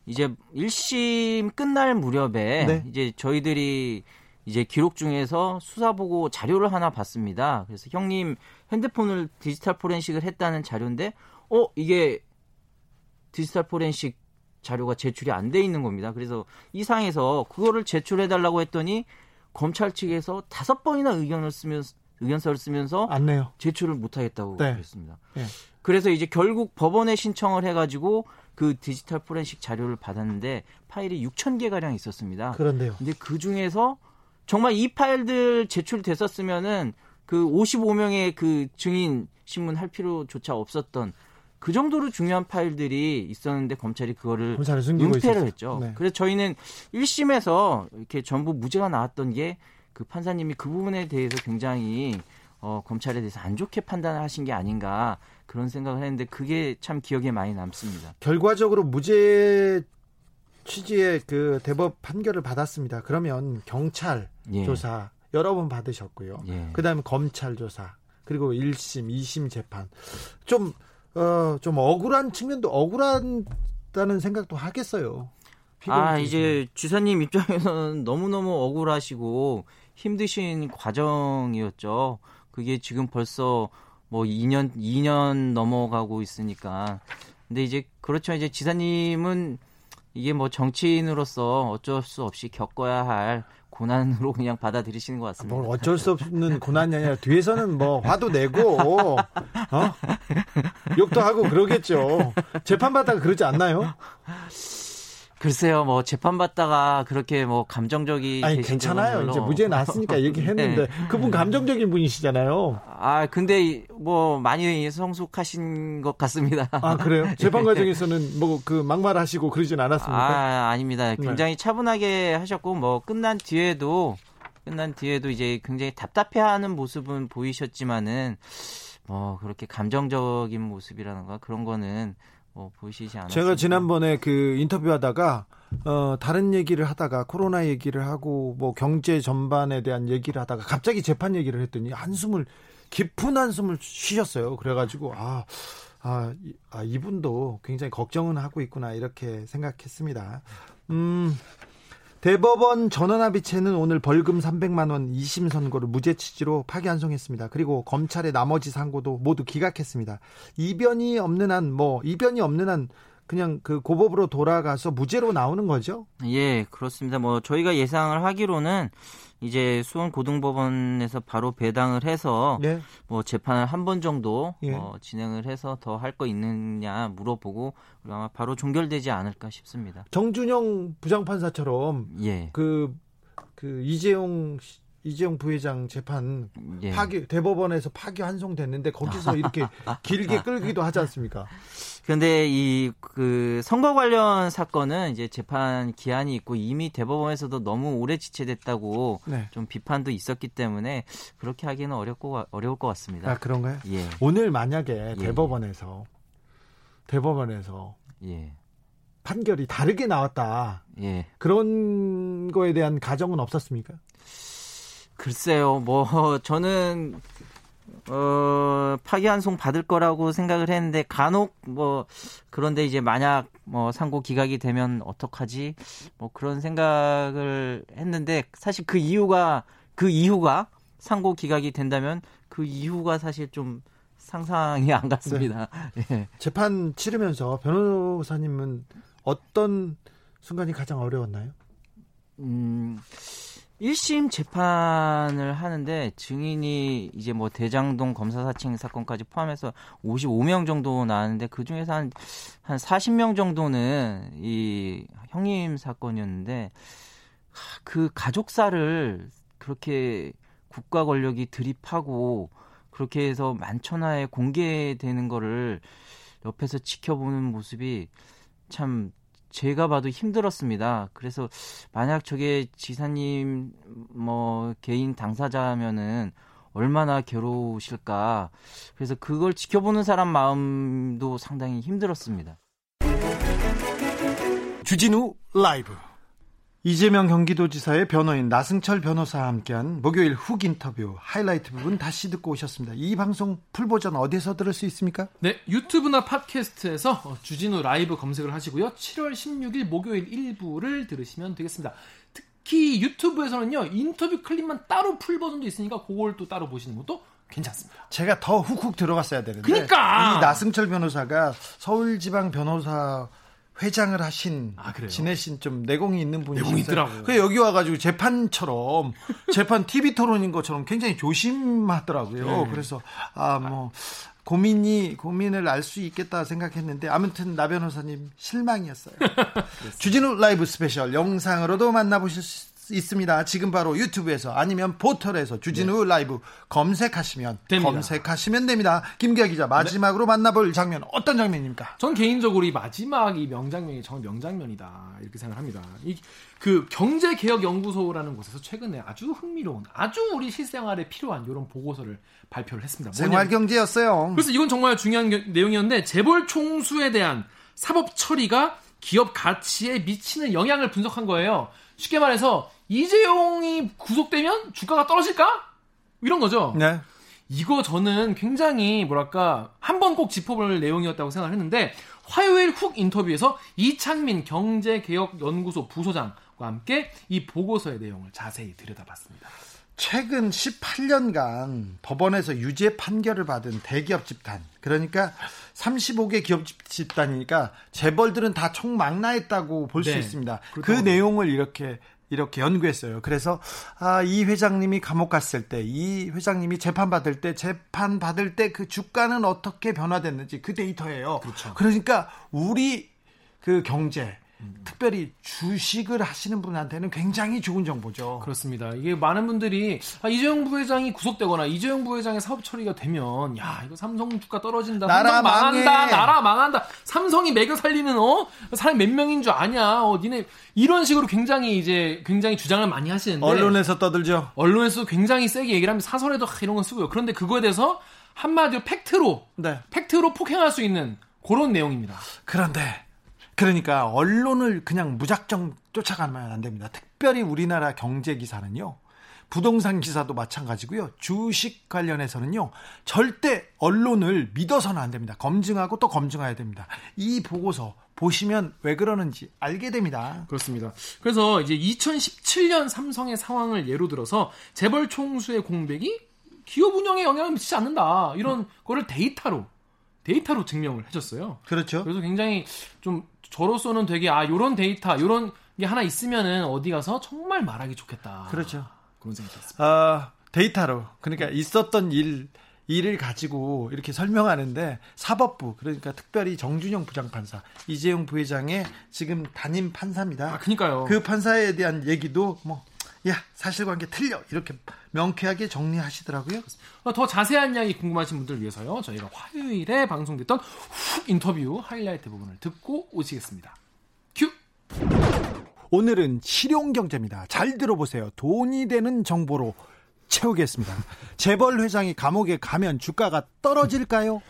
이제 1심 끝날 무렵에 네. 이제 저희들이 이제 기록 중에서 수사 보고 자료를 하나 봤습니다. 그래서 형님 핸드폰을 디지털 포렌식을 했다는 자료인데, 어 이게 디지털 포렌식 자료가 제출이 안 돼 있는 겁니다. 그래서 이 상에서 그거를 제출해 달라고 했더니 검찰 측에서 다섯 번이나 의견을 쓰면 의견서를 쓰면서 안 내요. 제출을 못 하겠다고 네. 그랬습니다. 네. 그래서 이제 결국 법원에 신청을 해 가지고 그 디지털 포렌식 자료를 받았는데 파일이 6천 개 가량 있었습니다. 그런데요. 근데 그 중에서 정말 이 파일들 제출됐었으면은 그 55명의 그 증인 신문 할 필요조차 없었던 그 정도로 중요한 파일들이 있었는데 검찰이 그거를 은폐를 했죠. 네. 그래서 저희는 1심에서 이렇게 전부 무죄가 나왔던 게 그 판사님이 그 부분에 대해서 굉장히 어, 검찰에 대해서 안 좋게 판단을 하신 게 아닌가 그런 생각을 했는데 그게 참 기억에 많이 남습니다. 결과적으로 무죄 취지의 그 대법 판결을 받았습니다. 그러면 경찰 예. 조사 여러 번 받으셨고요. 예. 그다음에 검찰 조사 그리고 1심, 2심 재판 좀 어, 좀 억울한 측면도 억울하다는 생각도 하겠어요. 아, 이제 주사님 입장에서는 너무너무 억울하시고 힘드신 과정이었죠. 그게 지금 벌써 뭐 2년 2년 넘어가고 있으니까. 근데 이제 그렇죠. 이제 지사님은 이게 뭐 정치인으로서 어쩔 수 없이 겪어야 할 고난으로 그냥 받아들이시는 것 같습니다. 뭘 어쩔 수 없는 고난이 아니라 뒤에서는 뭐 화도 내고 어? 욕도 하고 그러겠죠. 재판 받다가 그러지 않나요? 글쎄요, 뭐 재판 받다가 그렇게 뭐 감정적이 아니 괜찮아요. 이제 무죄 났으니까 얘기했는데 네. 그분 감정적인 분이시잖아요. 아 근데 뭐 많이 성숙하신 것 같습니다. 아 그래요? 재판 과정에서는 뭐 그 막말하시고 그러진 않았습니까? 아 아닙니다. 네. 굉장히 네. 차분하게 하셨고 뭐 끝난 뒤에도 끝난 뒤에도 이제 굉장히 답답해하는 모습은 보이셨지만은 뭐 그렇게 감정적인 모습이라는 가 그런 거는 뭐 보시지 않았어요. 제가 지난번에 그 인터뷰하다가 어 다른 얘기를 하다가 코로나 얘기를 하고 뭐 경제 전반에 대한 얘기를 하다가 갑자기 재판 얘기를 했더니 한숨을 깊은 한숨을 쉬셨어요. 그래가지고 아. 아, 아, 이분도 굉장히 걱정은 하고 있구나, 이렇게 생각했습니다. 음, 대법원 전원합의체는 오늘 벌금 300만 원 2심 선고를 무죄 취지로 파기환송했습니다. 그리고 검찰의 나머지 상고도 모두 기각했습니다. 이변이 없는 한 뭐 이변이 없는 한 그냥 그 고법으로 돌아가서 무죄로 나오는 거죠? 예, 그렇습니다. 뭐 저희가 예상을 하기로는 이제 수원 고등법원에서 바로 배당을 해서 예. 뭐 재판을 한 번 정도 예. 어, 진행을 해서 더 할 거 있느냐 물어보고 아마 바로 종결되지 않을까 싶습니다. 정준영 부장판사처럼 예. 그, 그 이재용 이재용 부회장 재판 예. 파기 대법원에서 파기 환송됐는데 거기서 이렇게 길게 끌기도 하지 않습니까? 그런데 이 그 선거 관련 사건은 이제 재판 기한이 있고 이미 대법원에서도 너무 오래 지체됐다고 네. 좀 비판도 있었기 때문에 그렇게 하기는 어렵고 어려울 것 같습니다. 아 그런가요? 예. 오늘 만약에 예. 대법원에서 대법원에서 예. 판결이 다르게 나왔다. 예. 그런 거에 대한 가정은 없었습니까? 글쎄요, 뭐 저는 어, 파기환송 받을 거라고 생각을 했는데 간혹 뭐 그런데 이제 만약 뭐 상고 기각이 되면 어떡하지? 뭐 그런 생각을 했는데 사실 그 이유가 그 이유가 상고 기각이 된다면 그 이유가 사실 좀 상상이 안 갔습니다. 네. 예. 재판 치르면서 변호사님은 어떤 순간이 가장 어려웠나요? 음. 1심 재판을 하는데 증인이 이제 뭐 대장동 검사 사칭 사건까지 포함해서 55명 정도 나왔는데 그 중에서 한, 한 40명 정도는 이 형님 사건이었는데 그 가족사를 그렇게 국가 권력이 드립하고 그렇게 해서 만천하에 공개되는 거를 옆에서 지켜보는 모습이 참 제가 봐도 힘들었습니다. 그래서 만약 저게 지사님 뭐 개인 당사자면은 얼마나 괴로우실까. 그래서 그걸 지켜보는 사람 마음도 상당히 힘들었습니다. 주진우 라이브 이재명 경기도지사의 변호인 나승철 변호사와 함께한 목요일 훅 인터뷰 하이라이트 부분 다시 듣고 오셨습니다. 이 방송 풀 버전 어디서 들을 수 있습니까? 네, 유튜브나 팟캐스트에서 어, 주진우 라이브 검색을 하시고요. 7월 16일 목요일 1부를 들으시면 되겠습니다. 특히 유튜브에서는요, 인터뷰 클립만 따로 풀 버전도 있으니까 그걸 또 따로 보시는 것도 괜찮습니다. 제가 더 훅훅 들어갔어야 되는데. 그러니까 이 나승철 변호사가 서울지방 변호사 회장을 하신 아, 지내신 좀 내공이 있는 분이 내공이 있더라고. 그 여기 와가지고 재판처럼 재판 TV 토론인 것처럼 굉장히 조심하더라고요. 네. 그래서 아뭐 고민이 고민을 알 수 있겠다 생각했는데 아무튼 나 변호사님 실망이었어요. 주진우 라이브 스페셜 영상으로도 만나보실 수 있습니다. 지금 바로 유튜브에서 아니면 포털에서 주진우 네. 라이브 검색하시면 됩니다. 검색하시면 됩니다. 김기아 기자 마지막으로 네. 만나볼 장면 어떤 장면입니까? 전 개인적으로 이 마지막 이 명장면이 정말 명장면이다 이렇게 생각합니다. 이 그 경제개혁연구소라는 곳에서 최근에 아주 흥미로운 아주 우리 실생활에 필요한 이런 보고서를 발표를 했습니다. 생활경제였어요. 그래서 이건 정말 중요한 내용이었는데 재벌 총수에 대한 사법 처리가 기업 가치에 미치는 영향을 분석한 거예요. 쉽게 말해서 이재용이 구속되면 주가가 떨어질까? 이런 거죠. 네. 이거 저는 굉장히 뭐랄까 한 번 꼭 짚어볼 내용이었다고 생각을 했는데 화요일 훅 인터뷰에서 이창민 경제개혁연구소 부소장과 함께 이 보고서의 내용을 자세히 들여다봤습니다. 최근 18년간 법원에서 유죄 판결을 받은 대기업 집단 그러니까 35개 기업 집단이니까 재벌들은 다 총망라했다고 볼수 네, 있습니다. 그 내용을 이렇게 이렇게 연구했어요. 그래서 아, 이 회장님이 감옥 갔을 때, 이 회장님이 재판 받을 때, 재판 받을 때 그 주가는 어떻게 변화됐는지 그 데이터예요. 그렇죠. 그러니까 우리 그 경제 특별히 주식을 하시는 분한테는 굉장히 좋은 정보죠. 그렇습니다. 이게 많은 분들이 아, 이재용 부회장이 구속되거나 이재용 부회장의 사업 처리가 되면 야 이거 삼성 주가 떨어진다, 나라 망한다, 나라 망한다, 삼성이 매겨 살리는 어 사람 몇 명인 줄 아냐, 어 니네 이런 식으로 굉장히 이제 굉장히 주장을 많이 하시는데 언론에서 떠들죠. 언론에서 굉장히 세게 얘기를 하면 사설에도 이런 거 쓰고요. 그런데 그거에 대해서 한마디로 팩트로 네. 팩트로 폭행할 수 있는 그런 내용입니다. 그런데 그러니까 언론을 그냥 무작정 쫓아가면 안 됩니다. 특별히 우리나라 경제 기사는요. 부동산 기사도 마찬가지고요. 주식 관련해서는요. 절대 언론을 믿어서는 안 됩니다. 검증하고 또 검증해야 됩니다. 이 보고서 보시면 왜 그러는지 알게 됩니다. 그렇습니다. 그래서 이제 2017년 삼성의 상황을 예로 들어서 재벌 총수의 공백이 기업 운영에 영향을 미치지 않는다. 이런 거를 데이터로 데이터로 증명을 해줬어요. 그렇죠. 그래서 굉장히 좀 저로서는 되게 아 요런 데이터 요런 게 하나 있으면은 어디 가서 정말 말하기 좋겠다. 그렇죠. 그런 생각이 들었습니다. 아, 데이터로 그러니까 있었던 일 일을 가지고 이렇게 설명하는데 사법부 그러니까 특별히 정준영 부장판사 이재용 부회장의 지금 담임 판사입니다. 아, 그니까요. 그 판사에 대한 얘기도 뭐 야, 사실관계 틀려. 이렇게 명쾌하게 정리하시더라고요. 더 자세한 이야기 궁금하신 분들 위해서요. 저희가 화요일에 방송됐던 훅 인터뷰 하이라이트 부분을 듣고 오시겠습니다. 큐! 오늘은 실용 경제입니다. 잘 들어보세요. 돈이 되는 정보로 채우겠습니다. 재벌 회장이 감옥에 가면 주가가 떨어질까요?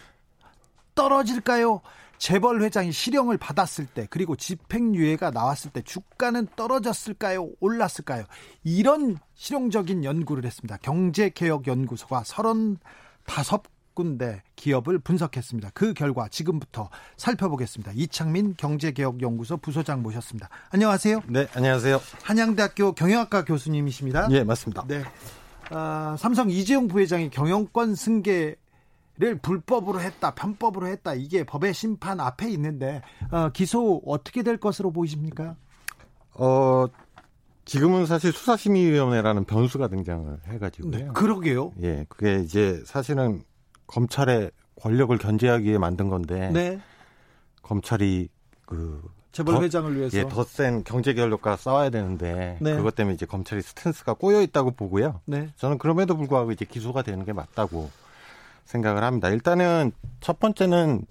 떨어질까요? 재벌 회장이 실형을 받았을 때 그리고 집행유예가 나왔을 때 주가는 떨어졌을까요? 올랐을까요? 이런 실용적인 연구를 했습니다. 경제개혁연구소가 35군데 기업을 분석했습니다. 그 결과 지금부터 살펴보겠습니다. 이창민 경제개혁연구소 부소장 모셨습니다. 안녕하세요. 네, 안녕하세요. 한양대학교 경영학과 교수님이십니다. 예, 맞습니다. 네. 아, 삼성 이재용 부회장이 경영권 승계 를 불법으로 했다, 편법으로 했다. 이게 법의 심판 앞에 있는데 어, 기소 어떻게 될 것으로 보이십니까? 어 지금은 사실 수사심의위원회라는 변수가 등장을 해가지고요. 네, 그러게요. 예, 그게 이제 사실은 검찰의 권력을 견제하기 위해 만든 건데 네. 검찰이 그 재벌 더, 회장을 위해서 예, 더 센 경제 권력과 싸워야 되는데 네. 그것 때문에 이제 검찰이 스탠스가 꼬여 있다고 보고요. 네. 저는 그럼에도 불구하고 이제 기소가 되는 게 맞다고 생각을 합니다. 일단은 첫 번째는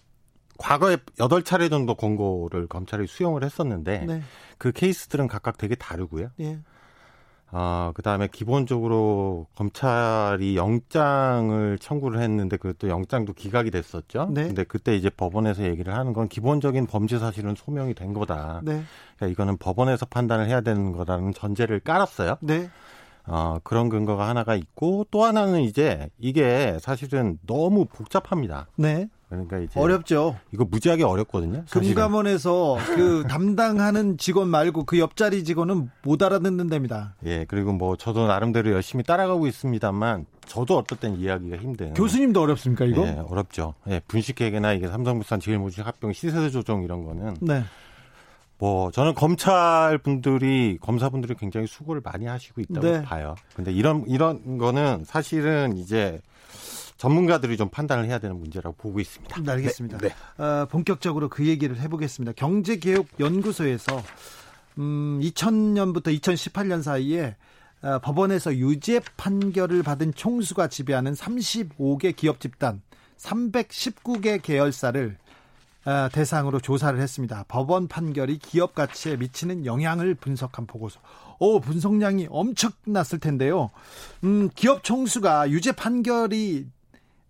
과거에 여덟 차례 정도 권고를 검찰이 수용을 했었는데 네. 그 케이스들은 각각 되게 다르고요. 예. 어, 그 다음에 기본적으로 검찰이 영장을 청구를 했는데 그것도 영장도 기각이 됐었죠. 네. 근데 그때 이제 법원에서 얘기를 하는 건 기본적인 범죄 사실은 소명이 된 거다. 네. 그러니까 이거는 법원에서 판단을 해야 되는 거라는 전제를 깔았어요. 네. 어, 그런 근거가 하나가 있고 또 하나는 이제 이게 사실은 너무 복잡합니다. 네. 그러니까 이제 어렵죠. 이거 무지하게 어렵거든요. 사실은. 금감원에서 그 담당하는 직원 말고 그 옆자리 직원은 못 알아듣는 답니다. 예, 그리고 뭐 저도 나름대로 열심히 따라가고 있습니다만 저도 어떨 땐 이해하기가 힘든. 교수님도 어렵습니까 이거? 예, 어렵죠. 예, 분식회계나 이게 삼성물산 제일모직 합병 시세 조정 이런 거는 네. 뭐 저는 검찰 분들이 검사분들이 굉장히 수고를 많이 하시고 있다고 네. 봐요. 근데 이런 이런 거는 사실은 이제 전문가들이 좀 판단을 해야 되는 문제라고 보고 있습니다. 네, 알겠습니다. 네, 네. 어, 본격적으로 그 얘기를 해보겠습니다. 경제개혁연구소에서 음, 2000년부터 2018년 사이에 어, 법원에서 유죄 판결을 받은 총수가 지배하는 35개 기업 집단 319개 계열사를 아, 대상으로 조사를 했습니다. 법원 판결이 기업 가치에 미치는 영향을 분석한 보고서. 오, 분석량이 엄청났을 텐데요. 음, 기업 총수가 유죄 판결이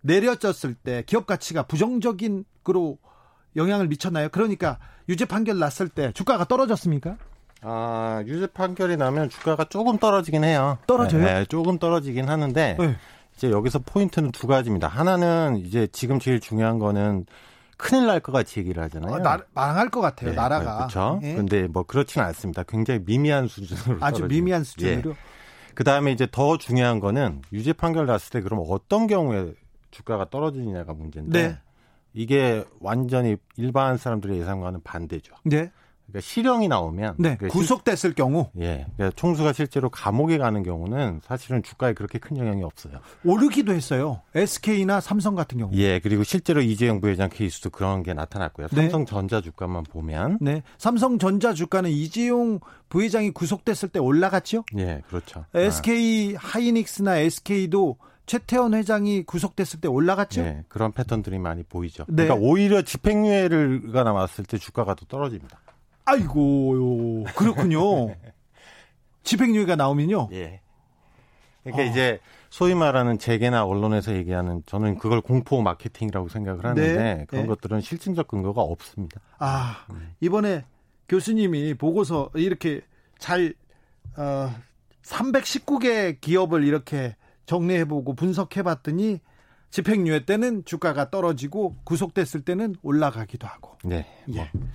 내려졌을 때 기업 가치가 부정적인 으로 영향을 미쳤나요? 그러니까 유죄 판결 났을 때 주가가 떨어졌습니까? 아, 유죄 판결이 나면 주가가 조금 떨어지긴 해요. 떨어져요? 네, 조금 떨어지긴 하는데 네. 이제 여기서 포인트는 두 가지입니다. 하나는 이제 지금 제일 중요한 거는 큰일 날 것 같이 얘기를 하잖아요. 어, 나, 망할 것 같아요, 네, 나라가. 그렇죠. 예. 근데 뭐 그렇지는 않습니다. 굉장히 미미한 수준으로. 아주 떨어지는. 미미한 수준으로. 예. 그 다음에 이제 더 중요한 거는 유죄 판결 났을 때 그럼 어떤 경우에 주가가 떨어지느냐가 문제인데 네. 이게 완전히 일반 사람들의 예상과는 반대죠. 네. 그러니까 실형이 나오면 네, 그러니까 구속됐을 실, 경우 예, 그러니까 총수가 실제로 감옥에 가는 경우는 사실은 주가에 그렇게 큰 영향이 없어요. 오르기도 했어요. SK나 삼성 같은 경우. 예, 그리고 실제로 이재용 부회장 케이스도 그런 게 나타났고요. 네. 삼성전자 주가만 보면 네, 삼성전자 주가는 이재용 부회장이 구속됐을 때 올라갔죠? 예, 그렇죠. SK 아. 하이닉스나 SK도 최태원 회장이 구속됐을 때 올라갔죠? 네, 그런 패턴들이 많이 보이죠. 네. 그러니까 오히려 집행유예가 나왔을 때 주가가 더 떨어집니다. 아이고 그렇군요. 집행유예가 나오면요. 예. 그러니까 아. 이제 소위 말하는 재계나 언론에서 얘기하는 저는 그걸 공포 마케팅이라고 생각을 하는데 네. 그런 네. 것들은 실증적 근거가 없습니다. 아 이번에 교수님이 보고서 이렇게 잘 어, 319개 기업을 이렇게 정리해보고 분석해봤더니 집행유예 때는 주가가 떨어지고 구속됐을 때는 올라가기도 하고. 네. 예. 뭐.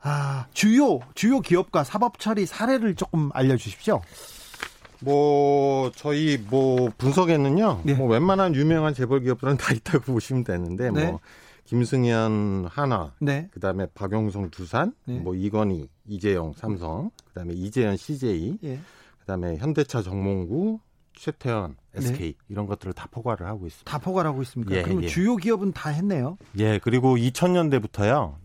아, 주요 주요 기업과 사법 처리 사례를 조금 알려 주십시오. 뭐 저희 뭐 분석에는요. 네. 뭐 웬만한 유명한 재벌 기업들은 다 있다고 보시면 되는데 네. 뭐 김승현 하나, 네. 그다음에 박용성 두산, 네. 뭐 이건희, 이재용 삼성, 그다음에 이재현 CJ, 예. 그다음에 현대차 정몽구, 최태원, SK 네. 이런 것들을 다 포괄을 하고 있습니다. 다 포괄하고 있습니까? 예, 그럼 예. 주요 기업은 다 했네요. 예, 그리고 2000년대부터요.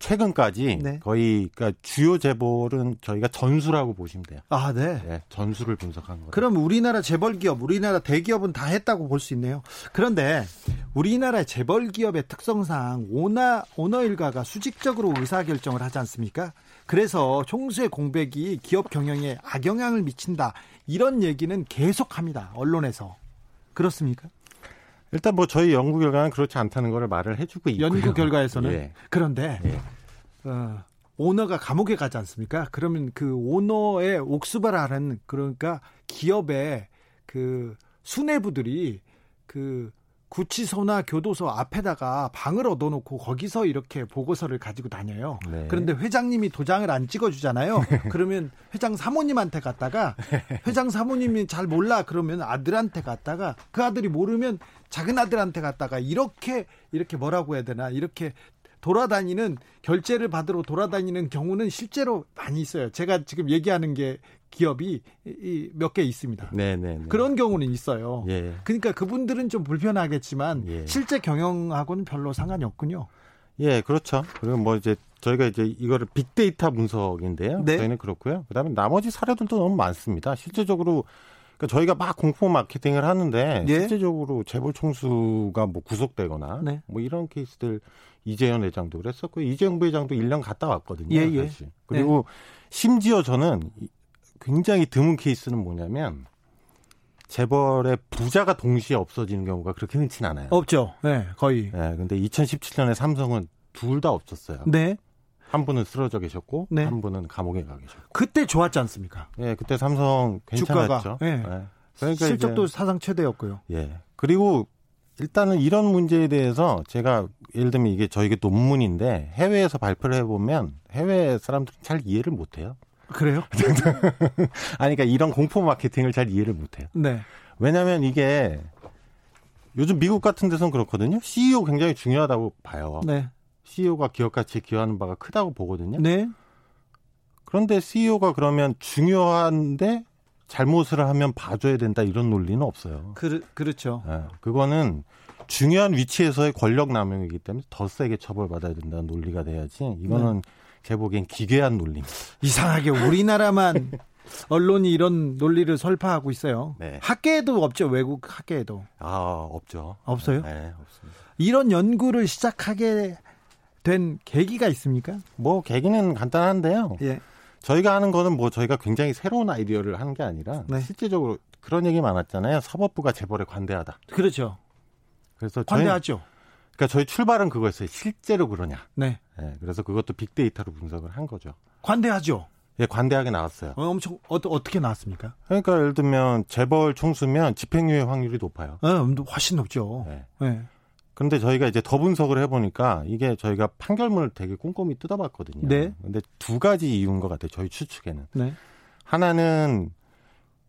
최근까지 네. 거의 그러니까 주요 재벌은 저희가 전수라고 보시면 돼요. 아, 네. 네 전수를 분석한 거예요. 그럼 우리나라 재벌 기업, 우리나라 대기업은 다 했다고 볼 수 있네요. 그런데 우리나라 재벌 기업의 특성상 오너 오너 일가가 수직적으로 의사 결정을 하지 않습니까? 그래서 총수의 공백이 기업 경영에 악영향을 미친다. 이런 얘기는 계속합니다. 언론에서. 그렇습니까? 일단 뭐 저희 연구 결과는 그렇지 않다는 것을 말을 해주고 있고요. 연구 결과에서는 예. 그런데 예. 어, 오너가 감옥에 가지 않습니까? 그러면 그 오너의 옥수바라는 그러니까 기업의 그 수뇌부들이 그 구치소나 교도소 앞에다가 방을 얻어놓고 거기서 이렇게 보고서를 가지고 다녀요. 네. 그런데 회장님이 도장을 안 찍어주잖아요. 그러면 회장 사모님한테 갔다가 회장 사모님이 잘 몰라 그러면 아들한테 갔다가 그 아들이 모르면 작은 아들한테 갔다가 이렇게 이렇게 뭐라고 해야 되나 이렇게 돌아다니는 결제를 받으러 돌아다니는 경우는 실제로 많이 있어요. 제가 지금 얘기하는 게 기업이 몇 개 있습니다. 네네. 네, 네. 그런 경우는 있어요. 예. 그러니까 그분들은 좀 불편하겠지만 예. 실제 경영하고는 별로 상관이 없군요. 예, 그렇죠. 그리고 뭐 이제 저희가 이제 이거를 빅데이터 분석인데요. 네. 저희는 그렇고요. 그다음에 나머지 사례들도 너무 많습니다. 실제적으로 그러니까 저희가 막 공포 마케팅을 하는데 예? 실제적으로 재벌 총수가 뭐 구속되거나 네. 뭐 이런 케이스들 이재현 회장도 그랬었고 이재용 부회장도 1년 갔다 왔거든요. 예, 예. 사실. 그리고 네. 심지어 저는 굉장히 드문 케이스는 뭐냐면 재벌의 부자가 동시에 없어지는 경우가 그렇게 흔치 않아요. 없죠. 네, 거의. 네, 근데 2017년에 삼성은 둘 다 없었어요. 네. 한 분은 쓰러져 계셨고 네. 한 분은 감옥에 가 계셨고. 그때 좋았지 않습니까? 예, 그때 삼성 괜찮았죠. 주가가, 예. 네. 그러니까 실적도 이제, 사상 최대였고요. 예. 그리고 일단은 이런 문제에 대해서 제가 예를 들면 이게 저희게 논문인데 해외에서 발표를 해보면 해외 사람들은 잘 이해를 못해요. 그래요? 아니, 그러니까 이런 공포 마케팅을 잘 이해를 못해요. 네. 왜냐하면 이게 요즘 미국 같은 데서는 그렇거든요. CEO 굉장히 중요하다고 봐요. 네. CEO가 기업 가치에 기여하는 바가 크다고 보거든요. 네. 그런데 CEO가 그러면 중요한데 잘못을 하면 봐줘야 된다 이런 논리는 없어요. 그, 그렇죠. 네, 그거는 중요한 위치에서의 권력 남용이기 때문에 더 세게 처벌받아야 된다는 논리가 돼야지 이거는 네. 제 보기엔 기괴한 논리입니다. 이상하게 우리나라만 언론이 이런 논리를 설파하고 있어요. 네. 학계에도 없죠. 외국 학계에도. 아, 없죠. 없어요? 네, 없습니다. 이런 연구를 시작하게 된 계기가 있습니까? 뭐 계기는 간단한데요. 예. 저희가 하는 거는 뭐 저희가 굉장히 새로운 아이디어를 하는 게 아니라 네. 실제적으로 그런 얘기 많았잖아요. 사법부가 재벌에 관대하다. 그렇죠. 그래서 관대하죠. 저희, 그러니까 저희 출발은 그거였어요. 실제로 그러냐. 네. 네. 그래서 그것도 빅데이터로 분석을 한 거죠. 관대하죠. 예, 관대하게 나왔어요. 어, 엄청 어, 어떻게 나왔습니까? 그러니까 예를 들면 재벌 총수면 집행유예 확률이 높아요. 네, 훨씬 높죠. 네. 네. 그런데 저희가 이제 더 분석을 해보니까 이게 저희가 판결문을 되게 꼼꼼히 뜯어봤거든요. 네. 근데 두 가지 이유인 것 같아요. 저희 추측에는. 네. 하나는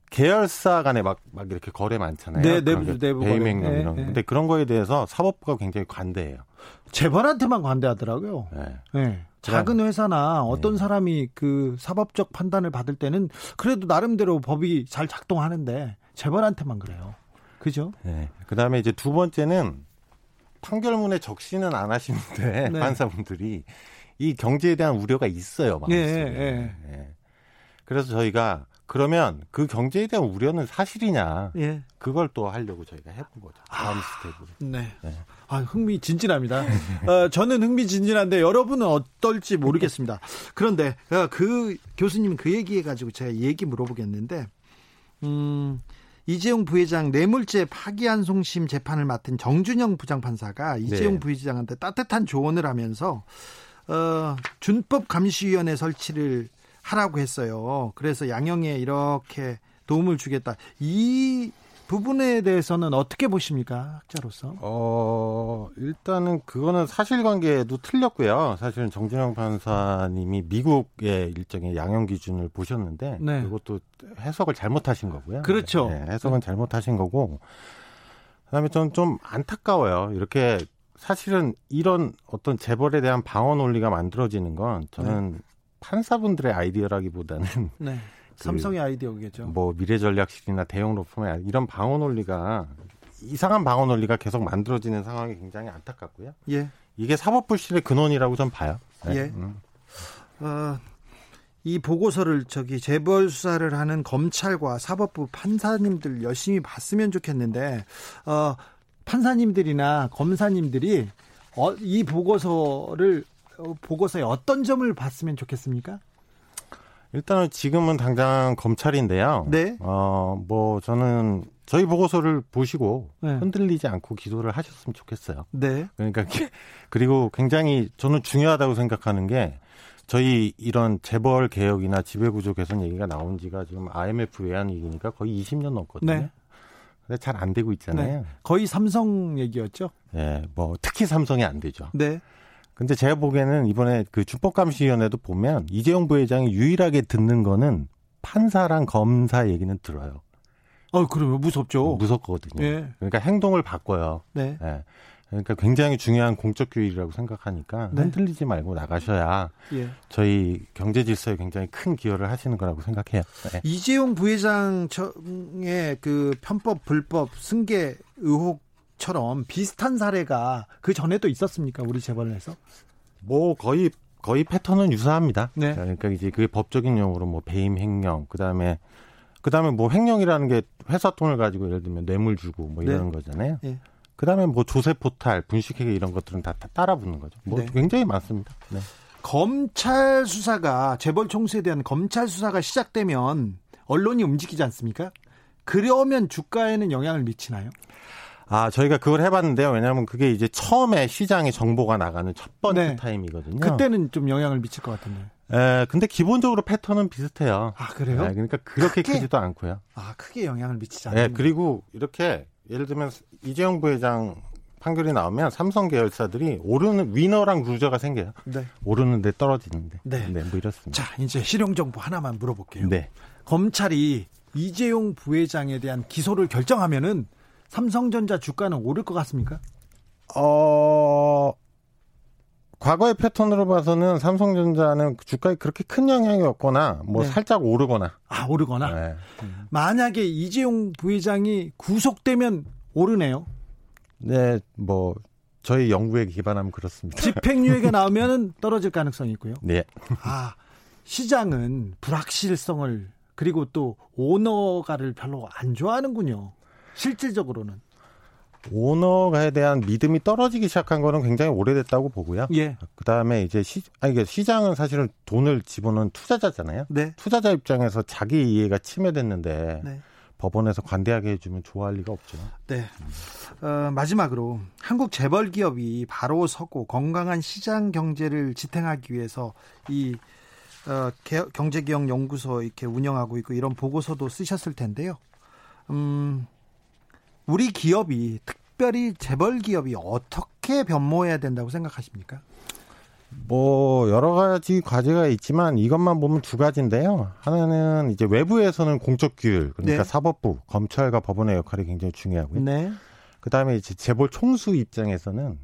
계열사 간에 막, 막 이렇게 거래 많잖아요. 네, 내부, 내부 배임행령 네, 이런. 네. 근데 그런 거에 대해서 사법부가 굉장히 관대해요. 재벌한테만 관대하더라고요. 네. 네. 작은 회사나 어떤 네. 사람이 그 사법적 판단을 받을 때는 그래도 나름대로 법이 잘 작동하는데 재벌한테만 그래요. 그죠? 네. 그 다음에 이제 두 번째는 판결문에 적시는 안 하시는데 네. 판사분들이 이 경제에 대한 우려가 있어요. 마음속에. 예, 예. 예. 그래서 저희가 그러면 그 경제에 대한 우려는 사실이냐? 예. 그걸 또 하려고 저희가 해본 거죠. 다음 아, 스텝으로. 네. 네. 아, 흥미진진합니다. 어, 저는 흥미진진한데 여러분은 어떨지 모르겠습니다. 그런데 어, 그 교수님 그 얘기해 가지고 제가 얘기 물어보겠는데, 음, 이재용 부회장 뇌물죄 파기환송심 재판을 맡은 정준영 부장판사가 이재용 네. 부회장한테 따뜻한 조언을 하면서 어, 준법 감시위원회 설치를 하라고 했어요. 그래서 양형에 이렇게 도움을 주겠다. 이 부분에 대해서는 어떻게 보십니까 학자로서? 어 일단은 그거는 사실관계도 틀렸고요. 사실은 정준영 판사님이 미국의 일정의 양형 기준을 보셨는데 네. 그것도 해석을 잘못하신 거고요. 그렇죠. 네, 해석은 잘못하신 거고. 그다음에 저는 좀 안타까워요. 이렇게 사실은 이런 어떤 재벌에 대한 방어 논리가 만들어지는 건 저는 네. 판사분들의 아이디어라기보다는 네. 그 삼성의 아이디어겠죠. 뭐 미래 전략실이나 대형 로펌의 이런 방어 논리가 이상한 방어 논리가 계속 만들어지는 상황이 굉장히 안타깝고요. 예. 이게 사법 불실의 근원이라고 좀 봐요. 네. 예. 음. 어, 이 보고서를 저기 재벌 수사를 하는 검찰과 사법부 판사님들 열심히 봤으면 좋겠는데 어, 판사님들이나 검사님들이 어, 이 보고서를 어, 보고서에 어떤 점을 봤으면 좋겠습니까? 일단은 지금은 당장 검찰인데요. 네. 어, 뭐 저는 저희 보고서를 보시고 네. 흔들리지 않고 기소를 하셨으면 좋겠어요. 네. 그러니까 그리고 굉장히 저는 중요하다고 생각하는 게 저희 이런 재벌 개혁이나 지배구조 개선 얘기가 나온 지가 지금 IMF 외환 위기니까 거의 20년 넘거든요. 네. 근데 잘 안 되고 있잖아요. 네. 거의 삼성 얘기였죠. 네, 뭐 특히 삼성이 안 되죠. 네. 근데 제가 보기에는 이번에 그 준법감시위원회도 보면 이재용 부회장이 유일하게 듣는 거는 판사랑 검사 얘기는 들어요. 어, 그러면 무섭죠. 무섭거든요. 네. 그러니까 행동을 바꿔요. 네. 네. 그러니까 굉장히 중요한 공적 교육이라고 생각하니까 네. 흔들리지 말고 나가셔야 예. 저희 경제 질서에 굉장히 큰 기여를 하시는 거라고 생각해요. 네. 이재용 부회장의 그 편법 불법 승계 의혹 처럼 비슷한 사례가 그 전에도 있었습니까? 우리 재벌에서? 뭐 거의 거의 패턴은 유사합니다. 네. 그러니까 이제 그 법적인 용어로 뭐 배임 횡령, 그다음에 그다음에 뭐 횡령이라는 게 회사 돈을 가지고 예를 들면 뇌물 주고 뭐 이런 네. 거잖아요. 네. 그다음에 뭐 조세 포탈, 분식회계 이런 것들은 다, 다 따라 붙는 거죠. 뭐 네. 굉장히 많습니다. 네. 검찰 수사가 재벌 총수에 대한 검찰 수사가 시작되면 언론이 움직이지 않습니까? 그러면 주가에는 영향을 미치나요? 아, 저희가 그걸 해봤는데요. 왜냐하면 그게 이제 처음에 시장에 정보가 나가는 첫 번째 네. 타임이거든요. 그때는 좀 영향을 미칠 것 같은데. 에, 근데 기본적으로 패턴은 비슷해요. 아, 그래요? 네, 그러니까 그렇게 크게, 크지도 않고요. 아, 크게 영향을 미치지 않아요. 네, 그리고 이렇게 예를 들면 이재용 부회장 판결이 나오면 삼성 계열사들이 오르는 winner랑 loser가 생겨요. 네. 오르는데 떨어지는데. 네. 네, 뭐 이렇습니다. 자, 이제 실용 정보 하나만 물어볼게요. 네. 검찰이 이재용 부회장에 대한 기소를 결정하면은 삼성전자 주가는 오를 것 같습니까? 어, 과거의 패턴으로 봐서는 삼성전자는 주가에 그렇게 큰 영향이 없거나 뭐 네. 살짝 오르거나. 아, 오르거나. 네. 만약에 이재용 부회장이 구속되면 오르네요. 네, 뭐 저희 연구에 기반하면 그렇습니다. 집행유예가 나오면 떨어질 가능성이 있고요. 네. 아, 시장은 불확실성을 그리고 또 오너가를 별로 안 좋아하는군요. 실질적으로는. 오너가에 대한 믿음이 떨어지기 시작한 거는 굉장히 오래됐다고 보고요. 예. 그 다음에 이제 시, 아니, 이게 시장은 사실은 돈을 집어넣은 투자자잖아요. 네. 투자자 입장에서 자기 이해가 침해됐는데 네. 법원에서 관대하게 해주면 좋아할 리가 없죠. 네. 어, 마지막으로 한국 재벌 기업이 바로 서고 건강한 시장 경제를 지탱하기 위해서 이 어, 경제기억 연구소 이렇게 운영하고 있고 이런 보고서도 쓰셨을 텐데요. 음, 우리 기업이 특별히 재벌 기업이 어떻게 변모해야 된다고 생각하십니까? 뭐 여러 가지 과제가 있지만 이것만 보면 두 가지인데요. 하나는 이제 외부에서는 공적 규율 그러니까 네. 사법부, 검찰과 법원의 역할이 굉장히 중요하고요. 네. 그다음에 이제 재벌 총수 입장에서는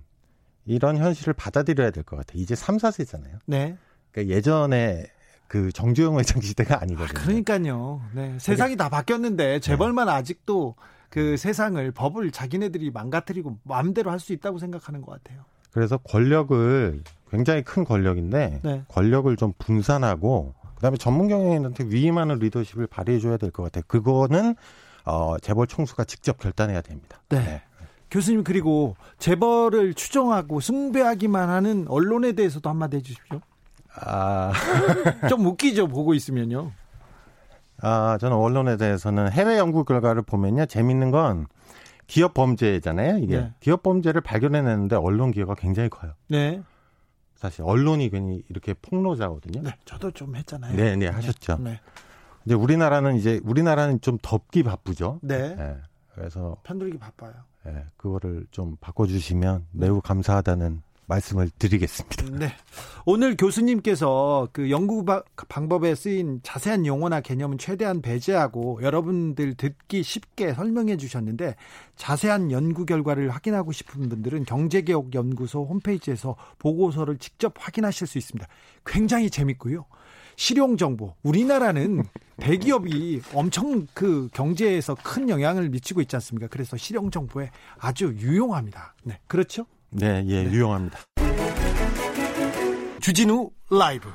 이런 현실을 받아들여야 될 것 같아요. 이제 3, 4세잖아요. 네. 그러니까 예전에 그 정주영 회장 시대가 아니거든요. 아, 그러니까요. 네. 세상이 다 바뀌었는데 재벌만 네. 아직도 그 세상을 법을 자기네들이 망가뜨리고 마음대로 할 수 있다고 생각하는 것 같아요. 그래서 권력을 굉장히 큰 권력인데 네. 권력을 좀 분산하고 그다음에 전문 경영인한테 위임하는 리더십을 발휘해 줘야 될 것 같아요. 그거는 어 재벌 총수가 직접 결단해야 됩니다. 네. 네. 교수님 그리고 재벌을 추종하고 숭배하기만 하는 언론에 대해서도 한마디 해주십시오. 아, 좀 웃기죠 보고 있으면요. 아, 저는 언론에 대해서는 해외 연구 결과를 보면요. 재밌는 건 기업 범죄잖아요. 이게 네. 기업 범죄를 발견해내는데 언론 기여가 굉장히 커요. 네. 사실 언론이 괜히 이렇게 폭로자거든요. 네, 저도 좀 했잖아요. 네, 네, 하셨죠. 네. 이제 우리나라는 이제 우리나라는 좀 덮기 바쁘죠. 네. 네. 그래서 편들기 바빠요. 예, 그거를 좀 바꿔주시면 매우 감사하다는 말씀을 드리겠습니다. 네. 오늘 교수님께서 그 연구 방법에 쓰인 자세한 용어나 개념은 최대한 배제하고 여러분들 듣기 쉽게 설명해 주셨는데 자세한 연구 결과를 확인하고 싶은 분들은 경제개혁연구소 홈페이지에서 보고서를 직접 확인하실 수 있습니다. 굉장히 재밌고요. 실용 정보. 우리나라는 대기업이 엄청 그 경제에서 큰 영향을 미치고 있지 않습니까? 그래서 실용 정보에 아주 유용합니다. 네. 그렇죠? 네, 예, 네. 유용합니다. 주진우 라이브.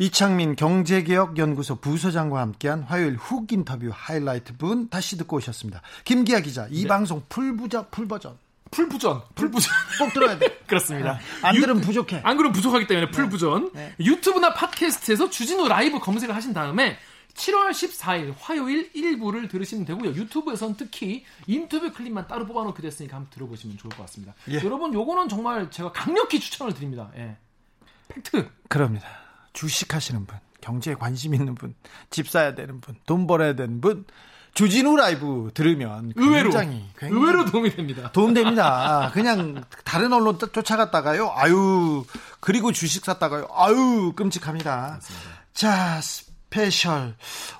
이창민 경제개혁연구소 부소장과 함께한 화요일 훅 인터뷰 하이라이트 분 다시 듣고 오셨습니다. 김기아 기자, 이 네. 방송 풀부자 풀버전. 풀부전, 풀부전 꼭 들어야 돼. 그렇습니다. 안 들으면 부족해. 안 그러면 부족하기 때문에 네. 풀 버전. 네. 유튜브나 팟캐스트에서 주진우 라이브 검색을 하신 다음에 7월 14일 화요일 1부를 들으시면 되고요. 유튜브에서는 특히 인터뷰 클립만 따로 뽑아놓게 됐으니까 한번 들어보시면 좋을 것 같습니다. 예. 여러분 요거는 정말 제가 강력히 추천을 드립니다. 예. 팩트. 그렇습니다. 주식 하시는 분, 경제에 관심 있는 분, 집 사야 되는 분, 돈 벌어야 되는 분, 주진우 라이브 들으면 의외로 굉장히, 굉장히 의외로 도움이 됩니다. 도움됩니다. 그냥 다른 언론 쫓아갔다가요. 아유 그리고 주식 샀다가요. 아유 끔찍합니다. 맞습니다. 자 스페셜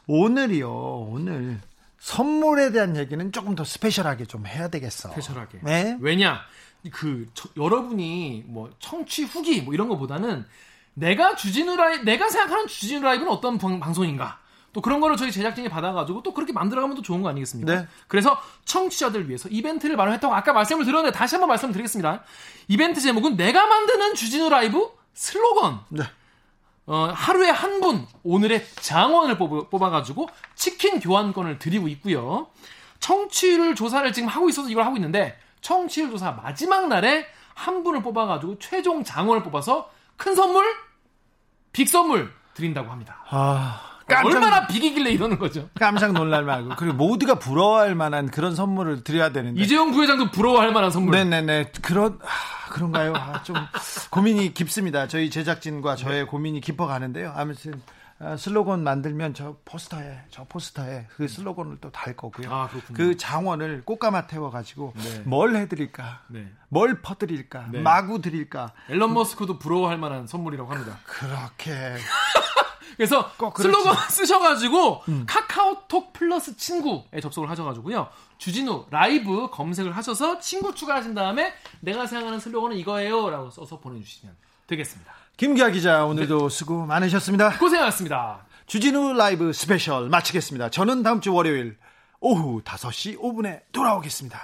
오늘이요 오늘 선물에 대한 얘기는 조금 더 스페셜하게 좀 해야 되겠어. 스페셜하게. 네. 왜냐 그 저, 여러분이 뭐 청취 후기 뭐 이런 거보다는 내가 주진우 라이 내가 생각하는 주진우 라이브는 어떤 방, 방송인가? 또 그런 거를 저희 제작진이 받아가지고 또 그렇게 만들어가면 또 좋은 거 아니겠습니까? 네. 그래서 청취자들 위해서 이벤트를 마련했다고 아까 말씀을 드렸는데 다시 한번 말씀드리겠습니다. 이벤트 제목은 내가 만드는 주진우 라이브 슬로건. 네. 어, 하루에 한 분 오늘의 장원을 뽑아, 가지고 치킨 교환권을 드리고 있고요. 청취율 조사를 지금 하고 있어서 이걸 하고 있는데 청취율 조사 마지막 날에 한 분을 뽑아가지고 최종 장원을 뽑아서 큰 선물, 빅 선물 드린다고 합니다. 아, 깜짝, 얼마나 빅이길래 이러는 거죠. 깜짝 놀랄 말고 그리고 모두가 부러워할 만한 그런 선물을 드려야 되는데 이재용 부회장도 부러워할 만한 선물. 네네네 그런. 그런가요? 아, 좀 고민이 깊습니다. 저희 제작진과 저의 고민이 깊어가는데요. 아무튼 아, 슬로건 만들면 저 포스터에 저 포스터에 그 슬로건을 또 달 거고요. 아, 그 장원을 꽃가마 태워가지고 네. 뭘 해드릴까, 네. 뭘 퍼드릴까, 네. 마구 드릴까. 앨런 머스크도 부러워할 만한 선물이라고 합니다. 그렇게. 그래서 슬로건 쓰셔가지고 음. 카카오톡 플러스 친구에 접속을 하셔가지고요. 주진우 라이브 검색을 하셔서 친구 추가하신 다음에 내가 생각하는 슬로건은 이거예요라고 써서 보내주시면 되겠습니다. 김기아 기자 오늘도 네. 수고 많으셨습니다. 고생하셨습니다. 주진우 라이브 스페셜 마치겠습니다. 저는 다음 주 월요일 오후 5시 5분에 돌아오겠습니다.